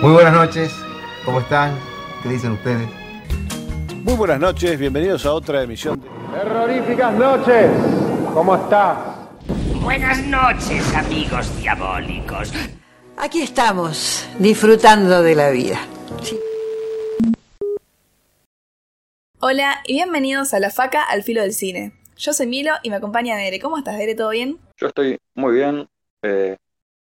Muy buenas noches, ¿cómo están? ¿Qué dicen ustedes? Muy buenas noches, bienvenidos a otra emisión de... Terroríficas noches, ¿cómo estás? Buenas noches, amigos diabólicos. Aquí estamos, disfrutando de la vida. Hola y bienvenidos a La Faca al Filo del Cine. Yo soy Milo y me acompaña Dere. ¿Cómo estás, Dere? ¿Todo bien? Yo estoy muy bien. eh,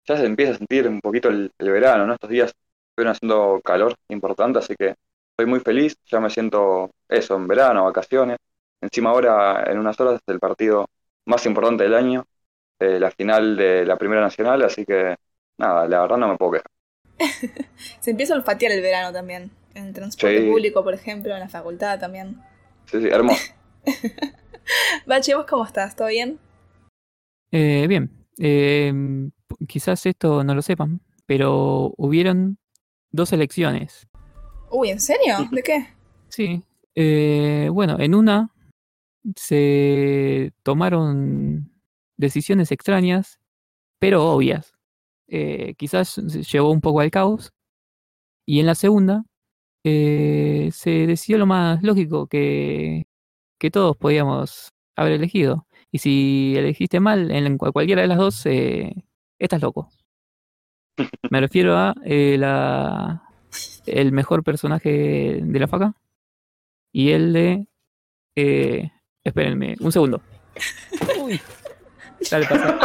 ya se empieza a sentir un poquito el, el verano, ¿no? Estos días estuvieron haciendo calor importante, así que estoy muy feliz. Ya me siento eso, en verano, vacaciones. Encima ahora, en unas horas, es el partido más importante del año, eh, la final de la Primera Nacional, así que nada, la verdad no me puedo quejar. Se empieza a olfatear el verano también. En el transporte Sí. público, por ejemplo, en la facultad también. Sí, sí, hermoso. Bache, ¿vos cómo estás? ¿Todo bien? Eh, bien, eh, quizás esto no lo sepan, pero hubieron dos elecciones. Uy, ¿en serio? ¿De qué? Sí. eh, bueno, en una se tomaron decisiones extrañas, pero obvias. Eh, quizás se llevó un poco al caos. Y en la segunda eh, se decidió lo más lógico que, que todos podíamos haber elegido. Y si elegiste mal en cual- cualquiera de las dos, eh, estás loco. Me refiero a eh, la, el mejor personaje de la faca y el de... eh, espérenme, un segundo. Uy. Dale, pasa.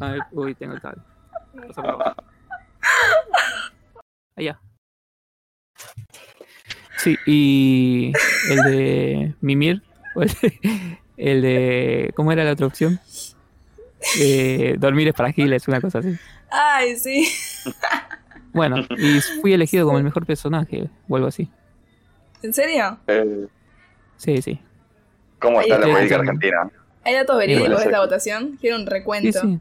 A ver, uy, tengo el cable. Pasa por abajo. Allá. Sí, y el de Mimir, o el de, el de- ¿cómo era la otra opción? Eh, dormir es para giles, una cosa así. Ay, sí. Bueno, y fui elegido como el mejor personaje o algo así. ¿En serio? Eh, Sí, sí. ¿Cómo está la política está. argentina? ¿Hay datos verídicos de esta votación? Quiero un Sí, recuento. sí.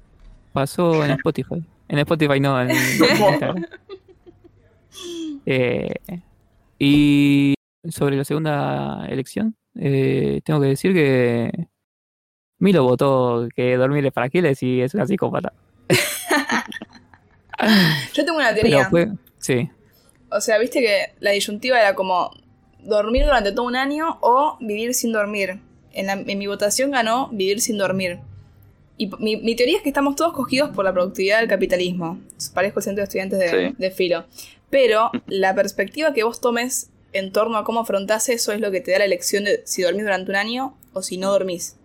Pasó en Spotify. En Spotify no, en Instagram. Eh, y sobre la segunda elección, eh, tengo que decir que Milo votó que dormir es para Aquiles y es una psicópata. Yo tengo una teoría. fue, sí, O sea, viste que la disyuntiva era como dormir durante todo un año o vivir sin dormir. En, la- en mi votación ganó vivir sin dormir. Y mi teoría es que estamos todos cogidos por la productividad del capitalismo. Parezco el centro de estudiantes de, Sí. de filo. Pero la perspectiva que vos tomes en torno a cómo afrontás eso es lo que te da la elección de si dormís durante un año o si no dormís.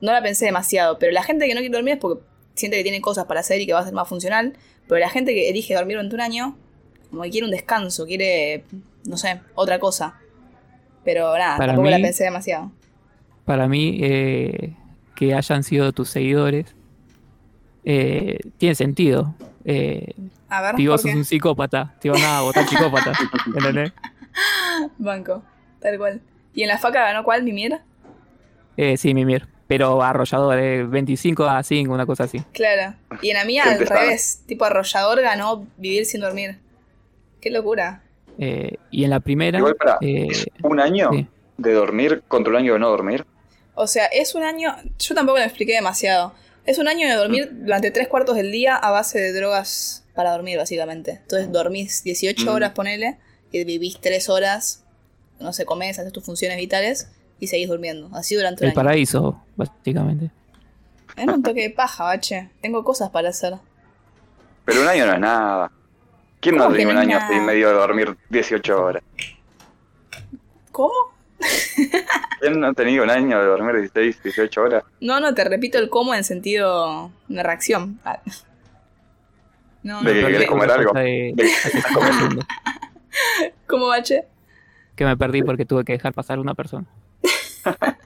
No la pensé demasiado, pero la gente que no quiere dormir es porque siente que tiene cosas para hacer y que va a ser más funcional. Pero la gente que elige dormir durante un año como que quiere un descanso, quiere, no sé, otra cosa. Pero nada, Para tampoco la mí- pensé demasiado. para mí eh, que hayan sido tus seguidores eh, tiene sentido. Eh, A ver, si vos ¿por sos qué? un psicópata, te van a votar psicópata. ¿Entendés? Banco, tal cual. ¿Y en la faca ganó cuál, Mimir? Eh, sí, Mimir. Pero arrollador, de 25 a 5, una cosa así. Claro. Y en la mía al revés, tipo arrollador ganó vivir sin dormir. Qué locura. Eh, y en la primera. Igual para eh, un año sí. de dormir contra un año de no dormir. O sea, es un año, yo tampoco lo expliqué demasiado. Es un año de dormir durante tres cuartos del día a base de drogas para dormir, básicamente. Entonces dormís 18 Mm. horas, ponele, y vivís 3 horas, no sé, comés, haces tus funciones vitales y seguís durmiendo. Así durante un el año. paraíso, básicamente. Es un toque de paja, bache. Tengo cosas para hacer. Pero un año no es nada. ¿Quién no ¿Cómo que tiene un no año nada? y medio de dormir 18 horas? ¿Cómo? ¿Quién no ha tenido un año de dormir 16, 18 horas? No, no, te repito el cómo en sentido de reacción. Ah. No, no. De que querés comer algo. de- De-. ¿Cómo, bache? Que me perdí porque tuve que dejar pasar una persona.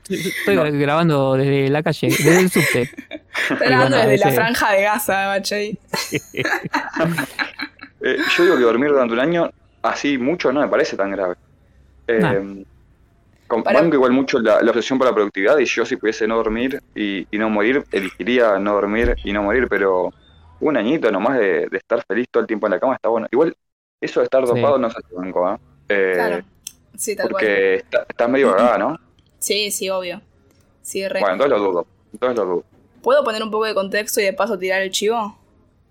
Estoy grabando desde la calle, desde el subte. Estoy grabando bueno, desde la franja de Gaza, bache. Eh, yo digo que dormir durante un año así mucho no me parece tan grave. Eh, Nah. igual mucho la, la obsesión por la productividad y yo si pudiese no dormir y, y no morir, elegiría no dormir y no morir, pero un añito nomás de, de estar feliz todo el tiempo en la cama está bueno. Igual eso de estar Sí. dopado no sé si banco, ¿ah? Eh, Claro. Sí, tal cual. porque está- estás medio cagada, ¿no? Sí, sí, obvio. Sí, re. Bueno, entonces lo dudo. Entonces lo dudo. ¿Puedo poner un poco de contexto y de paso tirar el chivo?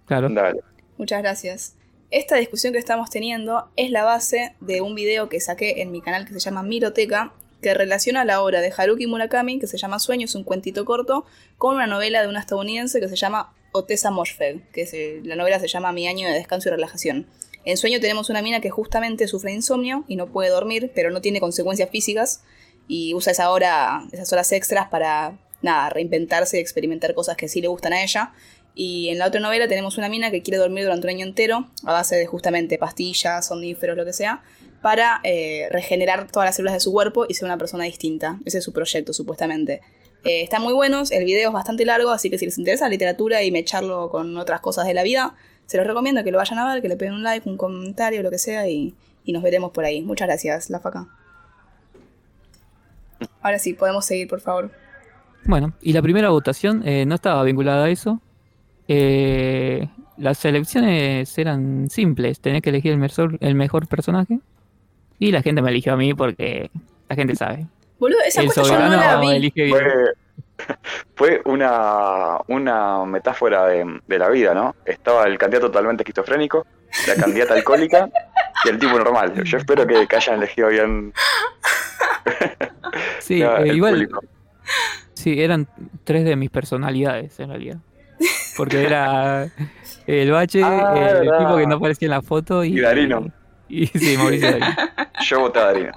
Claro. Dale. Muchas gracias. Esta discusión que estamos teniendo es la base de un video que saqué en mi canal que se llama Miroteca, que relaciona la obra de Haruki Murakami, que se llama Sueños, un cuentito corto, con una novela de una estadounidense que se llama Otessa Moshfegh, que se- la novela se llama Mi año de descanso y relajación. En Sueño tenemos una mina que justamente sufre insomnio y no puede dormir, pero no tiene consecuencias físicas y usa esa hora, esas horas extras para nada, reinventarse y experimentar cosas que sí le gustan a ella. Y en la otra novela tenemos una mina que quiere dormir durante un año entero, a base de justamente pastillas, somníferos, lo que sea, para eh, regenerar todas las células de su cuerpo y ser una persona distinta. Ese es su proyecto, supuestamente. Eh, están muy buenos, el video es bastante largo, así que si les interesa la literatura y mecharlo con otras cosas de la vida, se los recomiendo que lo vayan a ver, que le peguen un like, un comentario, lo que sea, y, y nos veremos por ahí. Muchas gracias, La Faca. Ahora sí, podemos seguir, por favor. Bueno, y la primera votación eh, no estaba vinculada a eso. Eh, las elecciones eran simples, tenés que elegir el mejor, el mejor personaje. Y la gente me eligió a mí porque la gente sabe. Boludo, esa el encuesta yo no la soberano vi. elige bien. Fue, fue una, una metáfora de, de la vida, ¿no? Estaba el candidato totalmente esquizofrénico, la candidata alcohólica y el tipo normal. Yo espero que, que hayan elegido bien Sí, eh, igual, público. sí, eran tres de mis personalidades en realidad. Porque era el bache, Ah, el verdad. tipo que no aparecía en la foto y. Y Darino. Y, sí, Mauricio Darino. Yo voté a Darino.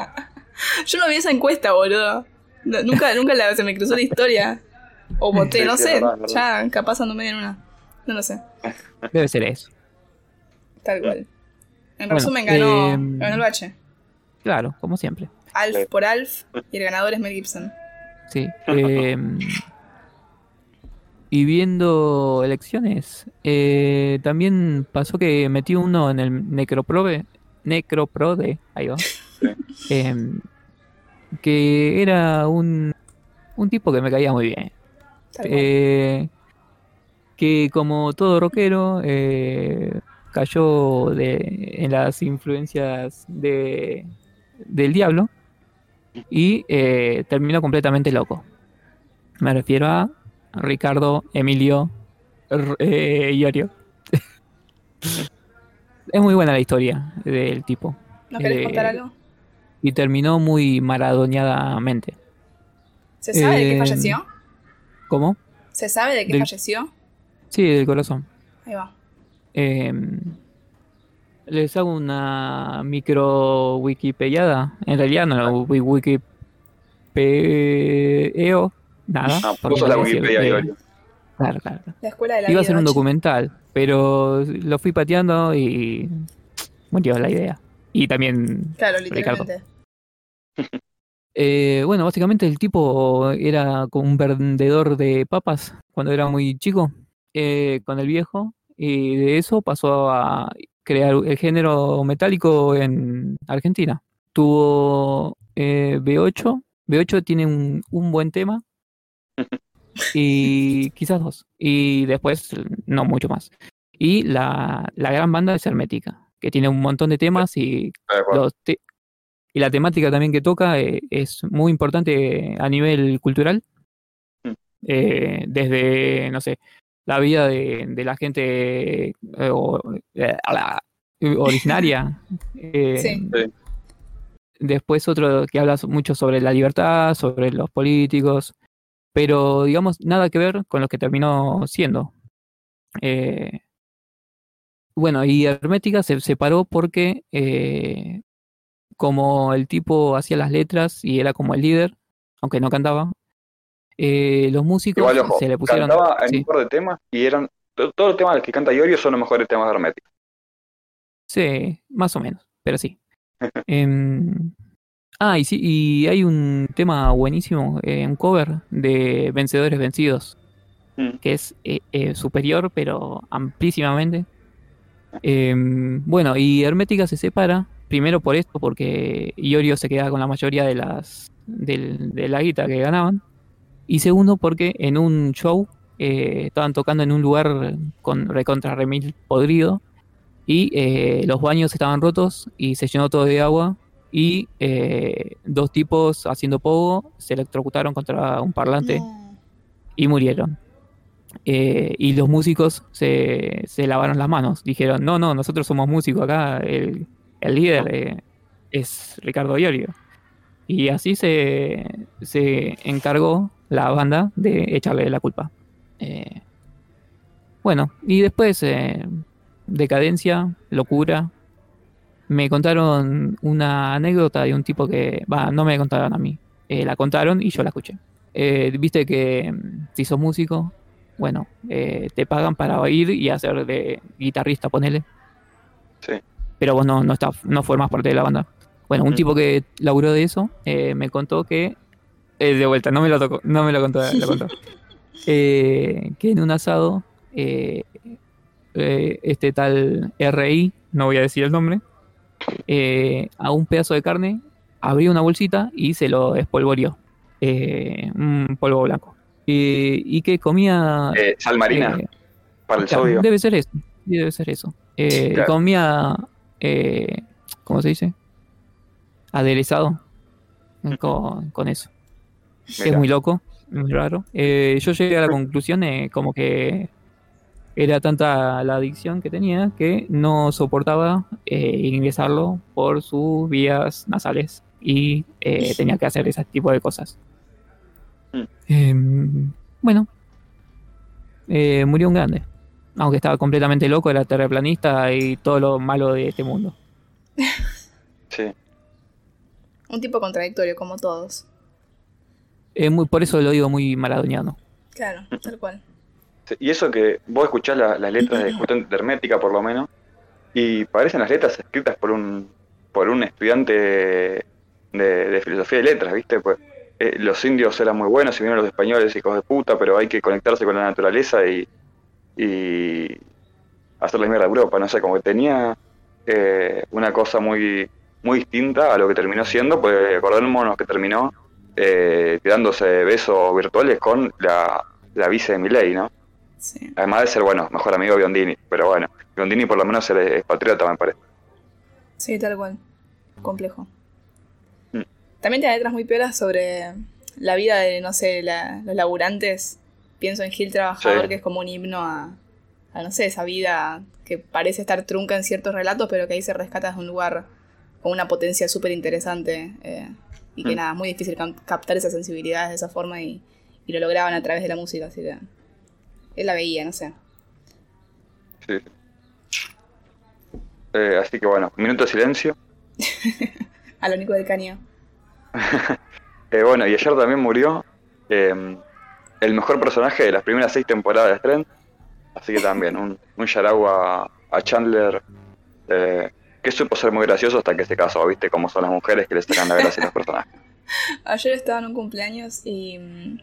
Yo no vi esa encuesta, boludo. No, nunca nunca la- se me cruzó la historia. O voté, Sí, no sí, sé. verdad, verdad. Ya, capaz anduve en una. No lo sé. Debe ser eso. Tal cual. En Bueno, resumen, ganó, em, ganó el bache. Claro, como siempre. Alf Sí. por Alf. Y el ganador es Mel Gibson. Sí. eh, y viendo elecciones, eh, también pasó que metí uno en el Necroprode, Necroprode, ahí va, em, que era un, un tipo que me caía muy bien. Eh, que como todo rockero eh, cayó de, en las influencias de, del diablo y eh, terminó completamente loco. Me refiero a Ricardo Emilio eh, Iorio. es muy buena la historia del tipo ¿No querés eh, contar algo? y terminó muy maradoñadamente. ¿Se sabe de qué eh, falleció? ¿Cómo? ¿Se sabe de qué del- falleció? Sí, del corazón. Ahí va. Les hago una micro wikipediada. En realidad no lo wi- wikipeo nada. Ah, porque puso la no Wikipedia, Iorio. Claro, claro. La escuela de la Iba a ser un documental, pero lo fui pateando y murió la idea. Y también Claro, Ricardo. literalmente. Eh, bueno, básicamente el tipo era como un vendedor de papas cuando era muy chico eh, con el viejo y de eso pasó a crear el género metálico en Argentina. Tuvo eh, B8, B8 tiene un, un buen tema y quizás dos y después no mucho más. Y la, la gran banda es Hermética, que tiene un montón de temas y De acuerdo. los te- y la temática también que toca eh, es muy importante a nivel cultural. Mm. Eh, desde, no sé, la vida de, de la gente eh, o- eh, a la- originaria. eh, Sí. Después otro que habla mucho sobre la libertad, sobre los políticos, pero digamos nada que ver con lo que terminó siendo. Eh, bueno, y Hermética se separó porque eh, como el tipo hacía las letras y era como el líder, aunque no cantaba, eh, los músicos Igual, ojo, se le pusieron... cantaba sí. un par de temas y eran. to- Todos los temas que canta Iorio son los mejores temas de Hermética. Sí, más o menos, pero sí. Em, ah, y sí, y hay un tema buenísimo, eh, un cover de Vencedores Vencidos, Mm. que es eh, eh, superior, pero amplísimamente. Em, bueno, y Hermética se separa, primero por esto, porque Iorio se queda con la mayoría de las del- de la guita que ganaban, y segundo porque en un show eh, estaban tocando en un lugar con recontra remil podrido, y eh, los baños estaban rotos y se llenó todo de agua y eh, dos tipos haciendo pogo se electrocutaron contra un parlante No. y murieron. Eh, y los músicos se, se lavaron las manos. Dijeron, no, no, nosotros somos músicos acá, el, el líder es Ricardo Iorio. Y así se, se encargó la banda de echarle la culpa. Eh, bueno, y después, eh, decadencia, locura. Me contaron una anécdota de un tipo que, va, no me contaron a mí, eh, la contaron y yo la escuché. Viste que mm, si sos músico, bueno, te pagan para oír y hacer de guitarrista, ponele. Sí. Pero vos no, no, está, no formás parte de la banda. Bueno, un Mm. tipo que laburó de eso eh, me contó que. Eh, de vuelta, no me lo tocó, no me lo contó. lo contó. Eh, que en un asado, eh, eh, este tal RI, no voy a decir el nombre, eh, a un pedazo de carne abrió una bolsita y se lo espolvoreó. Eh, un polvo blanco. Y, y que comía. Eh, sal marina eh, para el Claro, sodio. Debe ser eso. Debe ser eso. Eh, Claro. Comía. eh, ¿Cómo se dice? Aderezado. Con, con eso. Es muy loco. Muy raro. Eh, yo llegué a la conclusión eh, como que era tanta la adicción que tenía que no soportaba eh, ingresarlo por sus vías nasales y eh, tenía que hacer ese tipo de cosas. Mm. Em, bueno, eh, murió un grande. Aunque estaba completamente loco, era terraplanista y todo lo malo de este mundo. Sí. Un tipo contradictorio, como todos. Eh, muy, por eso lo digo muy maradoniano. Claro, tal cual. Sí, Y eso que vos escuchás la- las letras de Hermética, por lo menos, y parecen las letras escritas por un por un estudiante de, de filosofía y letras, ¿viste? Pues eh, los indios eran muy buenos y vinieron los españoles, hijos de puta, pero hay que conectarse con la naturaleza y, y hacerle mierda a Europa, no sé, como que tenía eh, una cosa muy muy distinta a lo que terminó siendo, pues acordémonos que terminó eh, tirándose besos virtuales con la, la vice de Milei, ¿no? Sí. Además de ser, bueno, mejor amigo de Biondini, pero bueno, Biondini por lo menos es patriota, me parece. Sí, tal cual. Complejo. Mm. También tiene letras muy piolas sobre la vida de, no sé, la- los laburantes. Pienso en Gil Trabajador, Sí. que es como un himno a, a, no sé, esa vida que parece estar trunca en ciertos relatos, pero que ahí se rescata desde un lugar con una potencia súper interesante. eh, y que Mm. nada, muy difícil captar esas sensibilidades de esa forma y, y lo lograban a través de la música, así que. Él la veía, no sé. Sí. Eh, así que bueno, minuto de silencio. A lo único del caño. Eh, bueno, y ayer también murió eh, el mejor personaje de las primeras seis temporadas de Friends. Así que también, un, un a Chandler, eh, que supo ser muy gracioso hasta que se casó, ¿viste? Como son las mujeres que le sacan la gracia a los personajes. Ayer estaba en un cumpleaños y mm,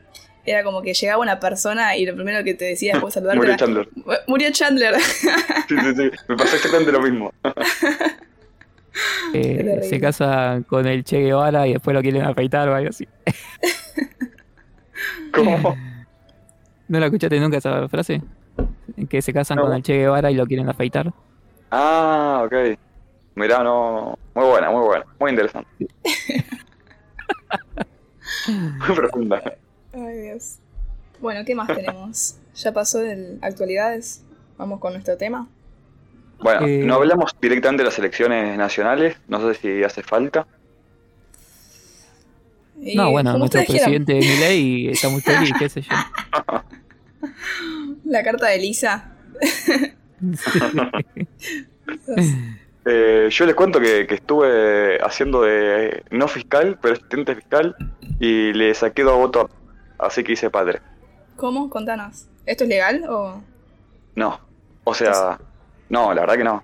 era como que llegaba una persona y lo primero que te decía después de saludarte Murió Chandler. "Mu- Murió Chandler. Sí, sí, sí. Me pasó exactamente lo mismo. Eh, se casa con el Che Guevara y después lo quieren afeitar o algo así. ¿Cómo? ¿No la escuchaste nunca esa frase? Que se casan No. con el Che Guevara y lo quieren afeitar. Ah, ok. Mirá, no. Muy buena, muy buena. Muy interesante. muy profunda. Ay, Dios. Bueno, ¿qué más tenemos? Ya pasó de actualidades. Vamos con nuestro tema. Bueno, Eh, no hablamos directamente de las elecciones nacionales. No sé si hace falta. Y no, bueno, nuestro presidente Milei está muy feliz, qué sé yo. La carta de Lisa. Eh, yo les cuento que, que estuve haciendo de no fiscal, pero asistente fiscal, y le saqué dos votos, así que hice padre. ¿Cómo? Contanos. ¿Esto es legal o...? No, o sea, no, la verdad que no.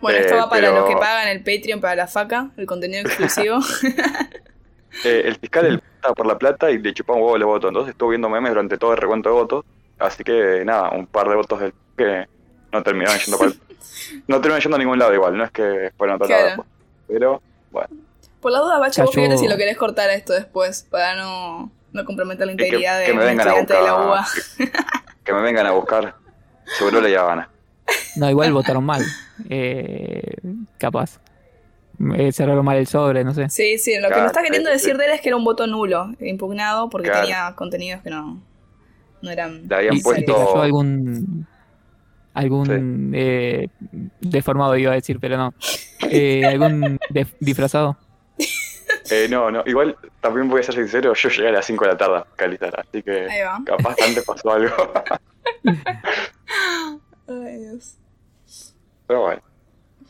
Bueno, Eh, esto va para pero- los que pagan el Patreon para la faca, el contenido exclusivo. Eh, el fiscal él estaba por la plata y le chupaba un huevo los votos, entonces estuvo viendo memes durante todo el recuento de votos, así que nada, un par de votos del que no terminaron yendo para el- No terminaron yendo a ningún lado igual, no es que fueron a otro Claro. lado después. Pero, bueno, Por la duda, Bacha, vos fíjate si lo querés cortar esto después, para no, no comprometer la que, integridad que de me vengan a estudiante de la UBA. buscar. Que, que me vengan a buscar. Seguro le gana. No, igual votaron mal. Eh, capaz. Eh, cerraron mal el sobre, no sé. Sí, sí, lo que me está queriendo decir de él es que era un voto nulo, impugnado, porque Claro. tenía contenidos que no, no eran. Le habían ¿Y se te puesto- cayó algún eh, deformado iba a decir, pero no. Eh, algún disfrazado? Eh, no, no, igual también voy a ser sincero, yo llegué a las 5 de la tarde a Calistar, así que capaz antes pasó algo. Ay, Dios. Pero bueno,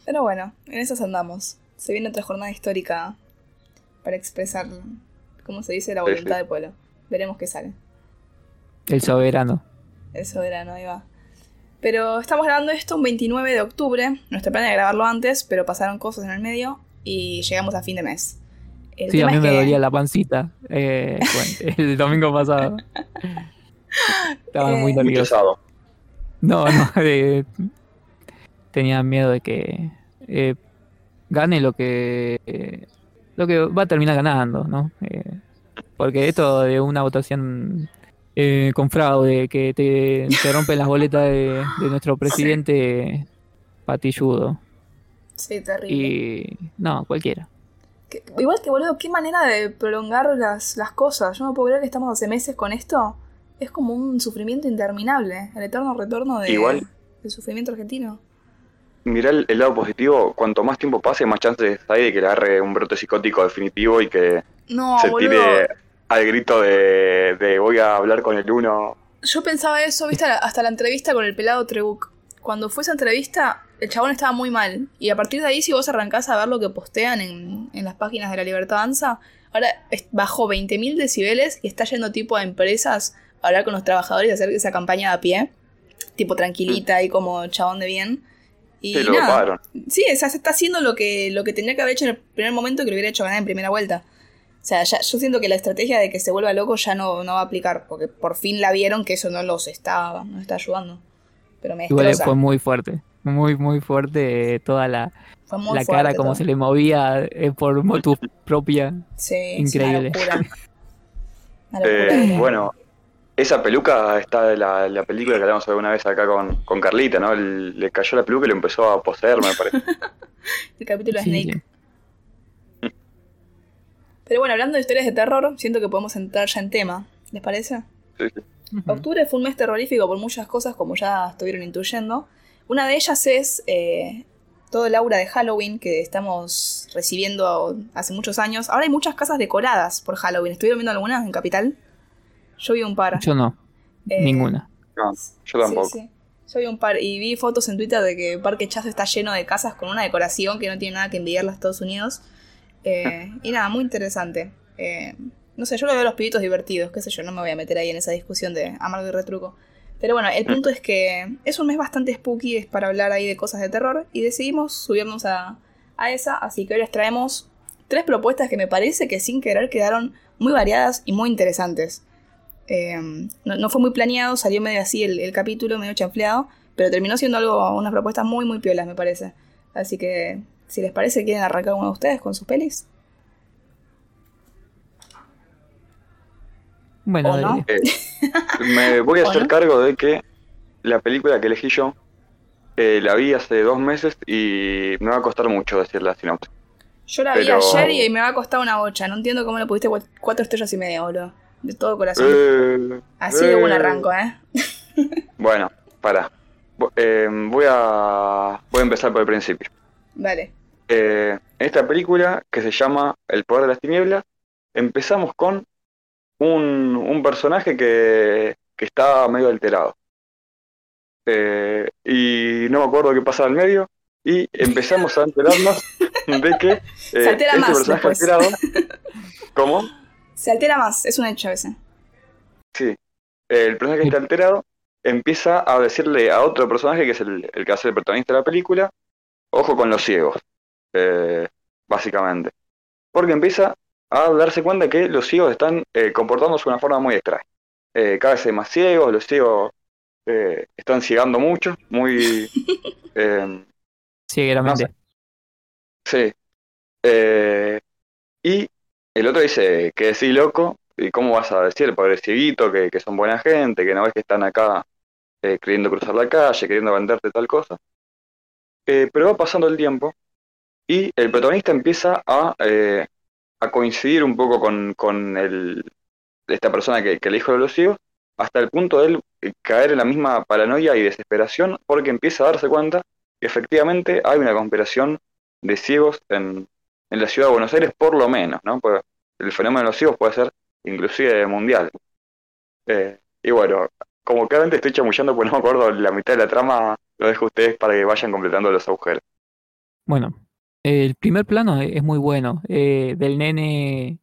Pero bueno, en esas andamos. Se viene otra jornada histórica para expresar, ¿cómo se dice? La Sí, voluntad sí. del pueblo. Veremos qué sale. El soberano. El soberano, ahí va. Pero estamos grabando esto un 29 de octubre. Nuestro plan era grabarlo antes, pero pasaron cosas en el medio y llegamos a fin de mes. El Sí, a mí es me que- dolía la pancita eh, bueno, el domingo pasado. Estaba Eh, muy muy nervioso. No, no, eh, tenía miedo de que eh, gane lo que eh, lo que va a terminar ganando, ¿no? Eh, porque esto de una votación eh, con fraude, que te, te rompen las boletas de, de nuestro presidente patilludo. Sí, terrible. Y no, cualquiera. Que- igual que, boludo, qué manera de prolongar las, las cosas. Yo no puedo creer que estamos hace meses con esto. Es como un sufrimiento interminable. El eterno retorno de, Igual. del sufrimiento argentino. Mirá el, el lado positivo, cuanto más tiempo pase, más chances hay de que le agarre un brote psicótico definitivo y que No, se boludo. tire al grito de, de voy a hablar con el uno. Yo pensaba eso, viste, hasta la entrevista con el pelado Trebuch. Cuando fue esa entrevista, el chabón estaba muy mal. Y a partir de ahí, si vos arrancás a ver lo que postean en, en las páginas de la Libertad Danza, ahora bajó 20.000 decibeles y está yendo tipo a empresas a hablar con los trabajadores y hacer esa campaña de a pie. Tipo tranquilita y como chabón de bien. Y Sí, lo nada. Sí, o sea, se está haciendo lo que, lo que tenía que haber hecho en el primer momento que lo hubiera hecho ganar en primera vuelta. O sea, ya, yo siento que la estrategia de que se vuelva loco ya no, no va a aplicar, porque por fin la vieron que eso no los está, no está ayudando. Pero me Igual fue muy fuerte. Muy, muy fuerte eh, toda la, Fue muy la cara como todo. se le movía eh, por motu propia. Sí, Increíble. Es una locura. Una locura, Eh, bueno, esa peluca está de la, la película que hablamos alguna vez acá con, con Carlita, ¿no? El- le cayó la peluca y lo empezó a poseer, me parece. El capítulo de Sí, Snake. Pero bueno, hablando de historias de terror, siento que podemos entrar ya en tema. ¿Les parece? Sí, sí. Octubre fue un mes terrorífico por muchas cosas, como ya estuvieron intuyendo. Una de ellas es eh, todo el aura de Halloween que estamos recibiendo hace muchos años. Ahora hay muchas casas decoradas por Halloween. ¿Estuvieron viendo algunas en Capital? Yo vi un par. Yo no, Eh, ninguna. No, yo tampoco. Sí, sí. Yo vi un par y vi fotos en Twitter de que Parque Chazo está lleno de casas con una decoración que no tiene nada que envidiarle a Estados Unidos. Eh, y nada, muy interesante. Eh, no sé, yo lo veo a los pibitos divertidos, qué sé yo, no me voy a meter ahí en esa discusión de amargo y retruco. Pero bueno, el punto es que es un mes bastante spooky es para hablar ahí de cosas de terror y decidimos subirnos a, a esa, así que hoy les traemos tres propuestas que me parece que sin querer quedaron muy variadas y muy interesantes. Eh, no, fue muy planeado, salió medio así el, el capítulo, medio chanfleado, pero terminó siendo algo, unas propuestas muy, muy piolas, me parece. Así que, si les parece, ¿quieren arrancar uno de ustedes con sus pelis? Bueno, ¿O no? eh, me voy a ¿O hacer no? cargo de que la película que elegí yo eh, la vi hace dos meses y me va a costar mucho decir la sinopsis. Yo la vi ayer y me va a costar una bocha. No entiendo cómo le pusiste cua- cuatro estrellas y media, boludo. De todo corazón. Eh, Así de buen arranco, ¿eh? Bueno, para. voy, a, voy a empezar por el principio. Vale. Eh, en esta película, que se llama El poder de las tinieblas, empezamos con un, un personaje que, que está medio alterado. Eh, y no me acuerdo qué pasaba al medio, y empezamos a enterarnos de que eh, Se altera este más personaje después. alterado. ¿Cómo? Se altera más, es un hecho ese. Sí. El personaje que está alterado empieza a decirle a otro personaje, que es el, el que hace el protagonista de la película, ojo con los ciegos, eh, básicamente. Porque empieza a darse cuenta que los ciegos están eh, comportándose de una forma muy extraña. Eh, cada vez hay más ciegos, los ciegos eh, están ciegando mucho, muy... eh, ciegueramente. Sí. Eh, y el otro dice que sí, loco, ¿y cómo vas a decir, pobre cieguito, que, que son buena gente, que no ves que están acá eh, queriendo cruzar la calle, queriendo venderte tal cosa? Eh, pero va pasando el tiempo y el protagonista empieza a, eh, a coincidir un poco con, con el, esta persona que, que le dijo de los ciegos hasta el punto de él eh, caer en la misma paranoia y desesperación porque empieza a darse cuenta que efectivamente hay una conspiración de ciegos en, en la ciudad de Buenos Aires, por lo menos, ¿no? Porque el fenómeno de los ciegos puede ser inclusive mundial. Eh, y bueno, como claramente estoy chamullando porque no me acuerdo la mitad de la trama, lo dejo a ustedes para que vayan completando los agujeros. Bueno, el primer plano es muy bueno. eh, del nene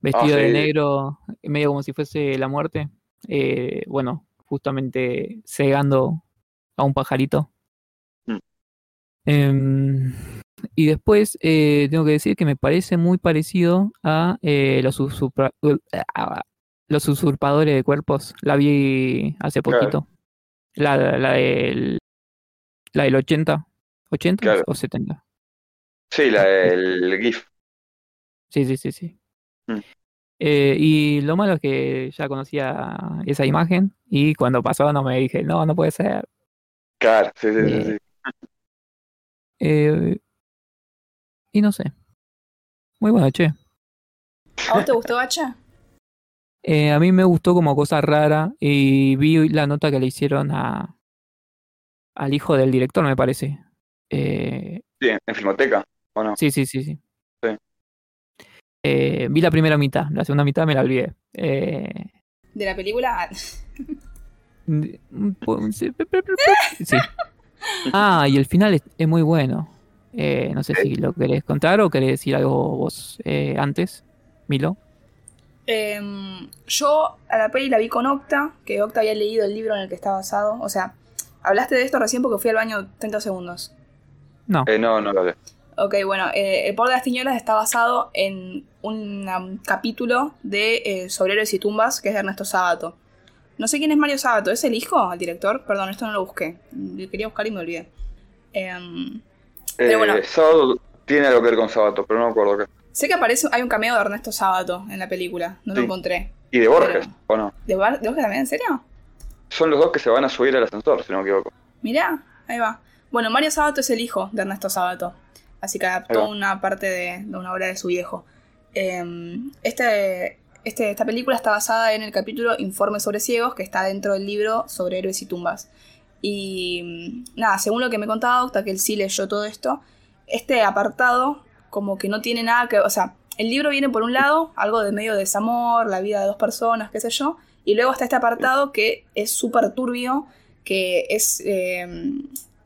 vestido de sí. negro, medio como si fuese la muerte. eh, bueno, justamente cegando a un pajarito. Mm. Em, y después eh, tengo que decir que me parece muy parecido a eh, los, usurpa- a los usurpadores de cuerpos. La vi hace Claro. poquito. La, la del, la del 80. ¿80 Claro. o 70? Sí, la, el GIF. Sí, sí, sí, sí. Mm. Eh, y lo malo es que ya conocía esa imagen y cuando pasó no me dije, no, no puede ser. Claro, sí, sí, sí, Eh, sí. Eh, y no sé. Muy bueno, che. ¿A vos te gustó, Bacha? Eh, a mí me gustó como cosa rara y vi la nota que le hicieron a al hijo del director, me parece. Eh, Sí, en Filmoteca, ¿o no? sí, sí, sí, sí. Sí. Eh, vi la primera mitad, la segunda mitad me la olvidé. Eh, ¿De la película? Po- sí. Ah, y el final es, es muy bueno. Eh, no sé si lo querés contar o querés decir algo vos eh, antes, Milo. Em, yo a la peli la vi con Octa, que Octa había leído el libro en el que está basado. O sea, hablaste de esto recién porque fui al baño 30 segundos. No. Eh, no, no lo hablé. Ok, bueno, eh, El Poder de las Tiñolas está basado en un um, capítulo de eh, Sobre Héroes y Tumbas, que es de Ernesto Sábato. No sé quién es Mario Sábato, ¿es el hijo, el director? Perdón, esto no lo busqué. Lo quería buscar y me olvidé. Em, Pero Eh, bueno. Sábado tiene algo que ver con Sábado, pero no me acuerdo qué. sé que aparece, hay un cameo de Ernesto Sábato en la película, no lo encontré. Y de Borges, Pero- ¿o no? ¿De, Bar- de Borges también? ¿En serio? Son los dos que se van a subir al ascensor, si no me equivoco. Mirá, ahí va. Bueno, Mario Sábato es el hijo de Ernesto Sábato. Así que adaptó una parte de, de una obra de su viejo. Em, este, este- esta película está basada en el capítulo Informe sobre ciegos, que está dentro del libro sobre héroes y tumbas. Y mm, nada, según lo que me contaba Octa, que él sí leyó todo esto, este apartado como que no tiene nada que... O sea, el libro viene por un lado, algo de medio desamor, la vida de dos personas, qué sé yo, y luego está este apartado que es súper turbio, que es, eh,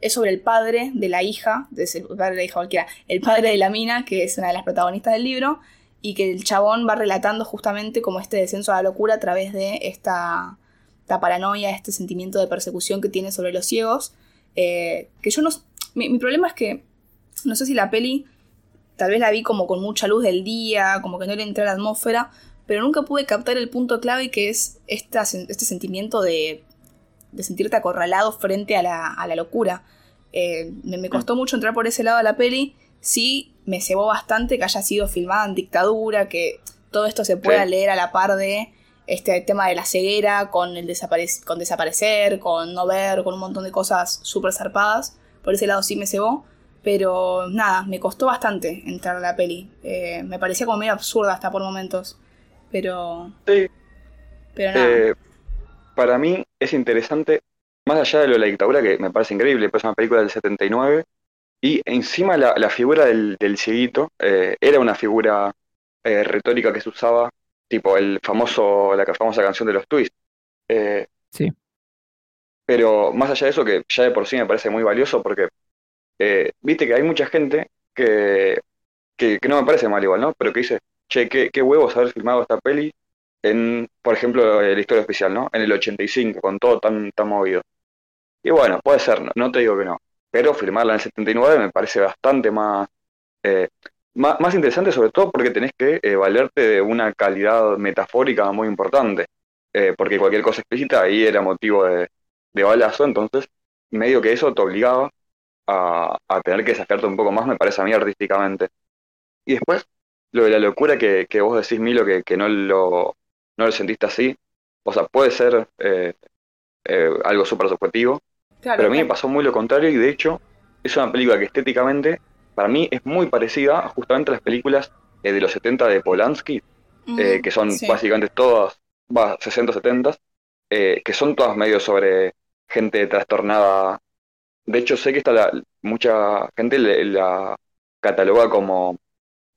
es sobre el padre de la hija, es el padre de la hija cualquiera, el padre de la mina, que es una de las protagonistas del libro, y que el chabón va relatando justamente como este descenso a la locura a través de esta, esta paranoia, este sentimiento de persecución que tiene sobre los ciegos. eh, que yo no. Mi, mi problema es que no sé si la peli tal vez la vi como con mucha luz del día, como que no le entré a la atmósfera, pero nunca pude captar el punto clave que es esta, este sentimiento de, de sentirte acorralado frente a la, a la locura. Eh, me, me costó mucho entrar por ese lado de la peli. Sí, me cebó bastante que haya sido filmada en dictadura, que todo esto se pueda Sí. leer a la par de este tema de la ceguera, con el con desaparecer, con no ver, con un montón de cosas súper zarpadas. Por ese lado sí me cebó. Pero nada, me costó bastante entrar a la peli. Eh, me parecía como medio absurda hasta por momentos. Pero. Sí, Pero nada. Eh, para mí es interesante, más allá de lo de la dictadura, que me parece increíble, pues es una película del 79, y encima la, la figura del, del cieguito eh, era una figura eh, retórica que se usaba, tipo el famoso, la famosa canción de los twists. Eh, Sí. Pero más allá de eso, que ya de por sí me parece muy valioso, porque viste que hay mucha gente que, que, que no me parece mal igual, ¿no? Pero que dice, che, qué, qué huevos haber filmado esta peli en, por ejemplo, la historia especial, ¿no? En el 85, con todo tan, tan movido. Y bueno, puede ser, no, te digo que no. Pero filmarla en el 79 me parece bastante más, eh, más, más interesante, sobre todo porque tenés que eh, valerte de una calidad metafórica muy importante. Eh, porque cualquier cosa explícita ahí era motivo de, de balazo, entonces medio que eso te obligaba a, a tener que desafiarte un poco más, me parece a mí artísticamente. Y después, lo de la locura que, que vos decís, Milo, que, que no, lo, no lo sentiste así, o sea, puede ser eh, eh, algo súper subjetivo, claro, pero a mí me pasó muy lo contrario y de hecho es una película que estéticamente para mí es muy parecida justamente a las películas eh, de los 70 de Polanski, eh, que son sí. básicamente todas, va, 60, 70, eh, que son todas medio sobre gente trastornada. De hecho, sé que esta la, mucha gente le- la cataloga como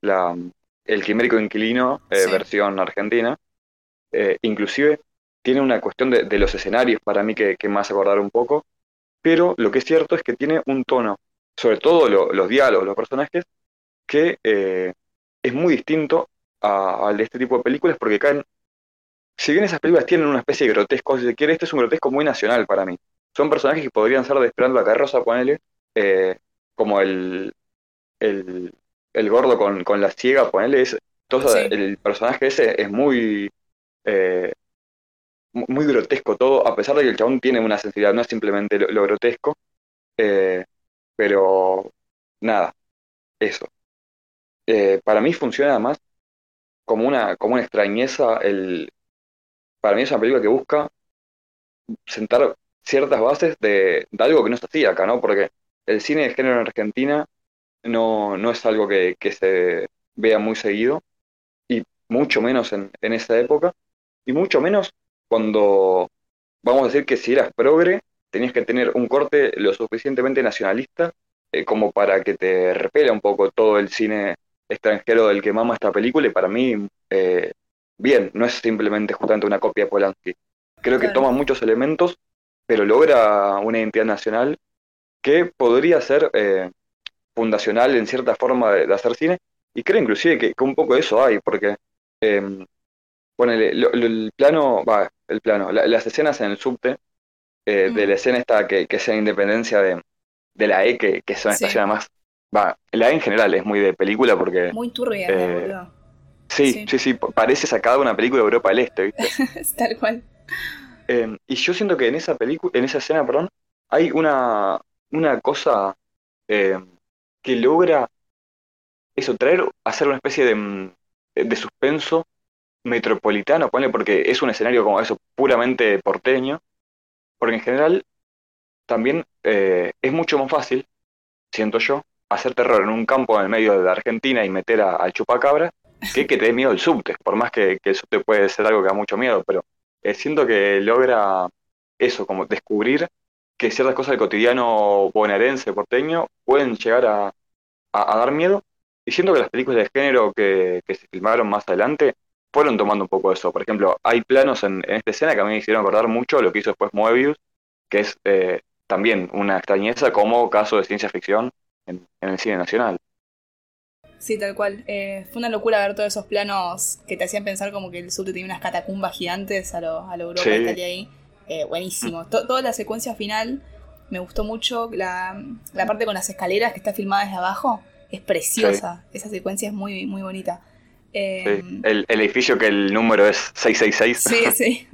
la, el quimérico inquilino, eh, Sí. versión argentina. Eh, inclusive tiene una cuestión de, de los escenarios para mí que, que me hace acordar un poco, pero lo que es cierto es que tiene un tono, sobre todo lo- los diálogos, los personajes, que eh, es muy distinto al de este tipo de películas porque caen, si bien esas películas tienen una especie de grotesco, si se quiere, este es un grotesco muy nacional para mí. Son personajes que podrían ser de Esperando la Carroza, ponele, eh, como el, el, el gordo con, con la ciega, ponele, es, todo, Sí. el personaje ese es muy, eh, mu- muy grotesco todo, a pesar de que el chabón tiene una sensibilidad, no es simplemente lo, grotesco, eh, pero nada, eso. Eh, para mí funciona además como una, como una extrañeza, el, para mí es una película que busca sentar ciertas bases de, de algo que no se hacía acá, ¿no? Porque el cine de género en Argentina no, no es algo que, que se vea muy seguido, y mucho menos en, en esa época, y mucho menos cuando, vamos a decir que si eras progre, tenías que tener un corte lo suficientemente nacionalista eh, como para que te repela un poco todo el cine extranjero del que mama esta película, y para mí, eh, bien, no es simplemente justamente una copia de Polanski. Creo que toma muchos elementos, pero logra una identidad nacional que podría ser eh, fundacional en cierta forma de, de hacer cine, y creo inclusive que, que un poco de eso hay, porque lo- el plano, va, el plano, la- las escenas en el subte, eh, de la escena esta que, que es en independencia de, de la E, que, que es una Sí. estación más, va, la E en general es muy de película porque, Muy turbia, Eh, sí, sí. sí, sí, parece sacada de una película de Europa del Este, ¿viste? Tal cual. Eh, y yo siento que en esa película, en esa escena, perdón, hay una, una cosa eh, que logra eso, traer, hacer una especie de, mm, de suspenso metropolitano, ponle, porque es un escenario como eso, puramente porteño, porque en general también eh, es mucho más fácil, siento yo, hacer terror en un campo en el medio de la Argentina y meter a- al chupacabra, que que te dé miedo el subte, por más que, que el subte puede ser algo que da mucho miedo, pero eh, siento que logra eso, como descubrir que ciertas cosas del cotidiano bonaerense, porteño, pueden llegar a, a- a dar miedo, y siento que las películas de género que, que se filmaron más adelante fueron tomando un poco eso. Por ejemplo, hay planos en, en esta escena que a mí me hicieron acordar mucho lo que hizo después Moebius, que es eh, también una extrañeza como caso de ciencia ficción en, en el cine nacional. Sí, tal cual. Eh, fue una locura ver todos esos planos que te hacían pensar como que el subte tenía unas catacumbas gigantes a lo, a lo Europa Sí. Italia ahí. Eh, buenísimo. To- toda la secuencia final me gustó mucho. La, la parte con las escaleras que está filmada desde abajo es preciosa. Esa secuencia es muy, muy bonita. Eh, Sí. El, el edificio que el número es 666. sí, sí.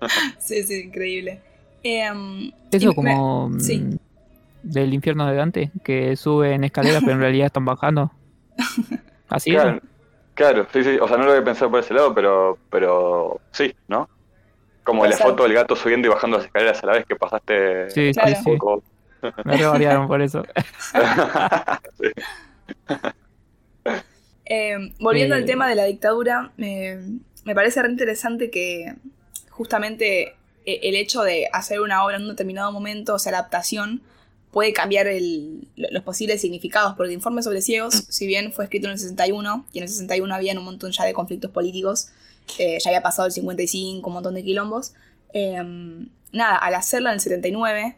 sí, sí, increíble. Eh, Eso me- como mm, sí. del infierno de Dante, que suben escaleras pero en realidad están bajando. Así es. Claro, claro, sí, sí. O sea, no lo había pensado por ese lado, pero, pero sí, ¿no? Como la foto del gato subiendo y bajando las escaleras a la vez que pasaste Sí, Claro. sí, sí. un poco. Me revariaron por eso. Sí. Eh, volviendo Eh, al tema de la dictadura, me- me parece re interesante que justamente e- el hecho de hacer una obra en un determinado momento, o sea, la adaptación, puede cambiar el- los posibles significados, porque el informe sobre ciegos, si bien fue escrito en el 61, y en el 61 había un montón ya de conflictos políticos, eh, ya había pasado el 55, un montón de quilombos, eh, nada, al hacerlo en el 79,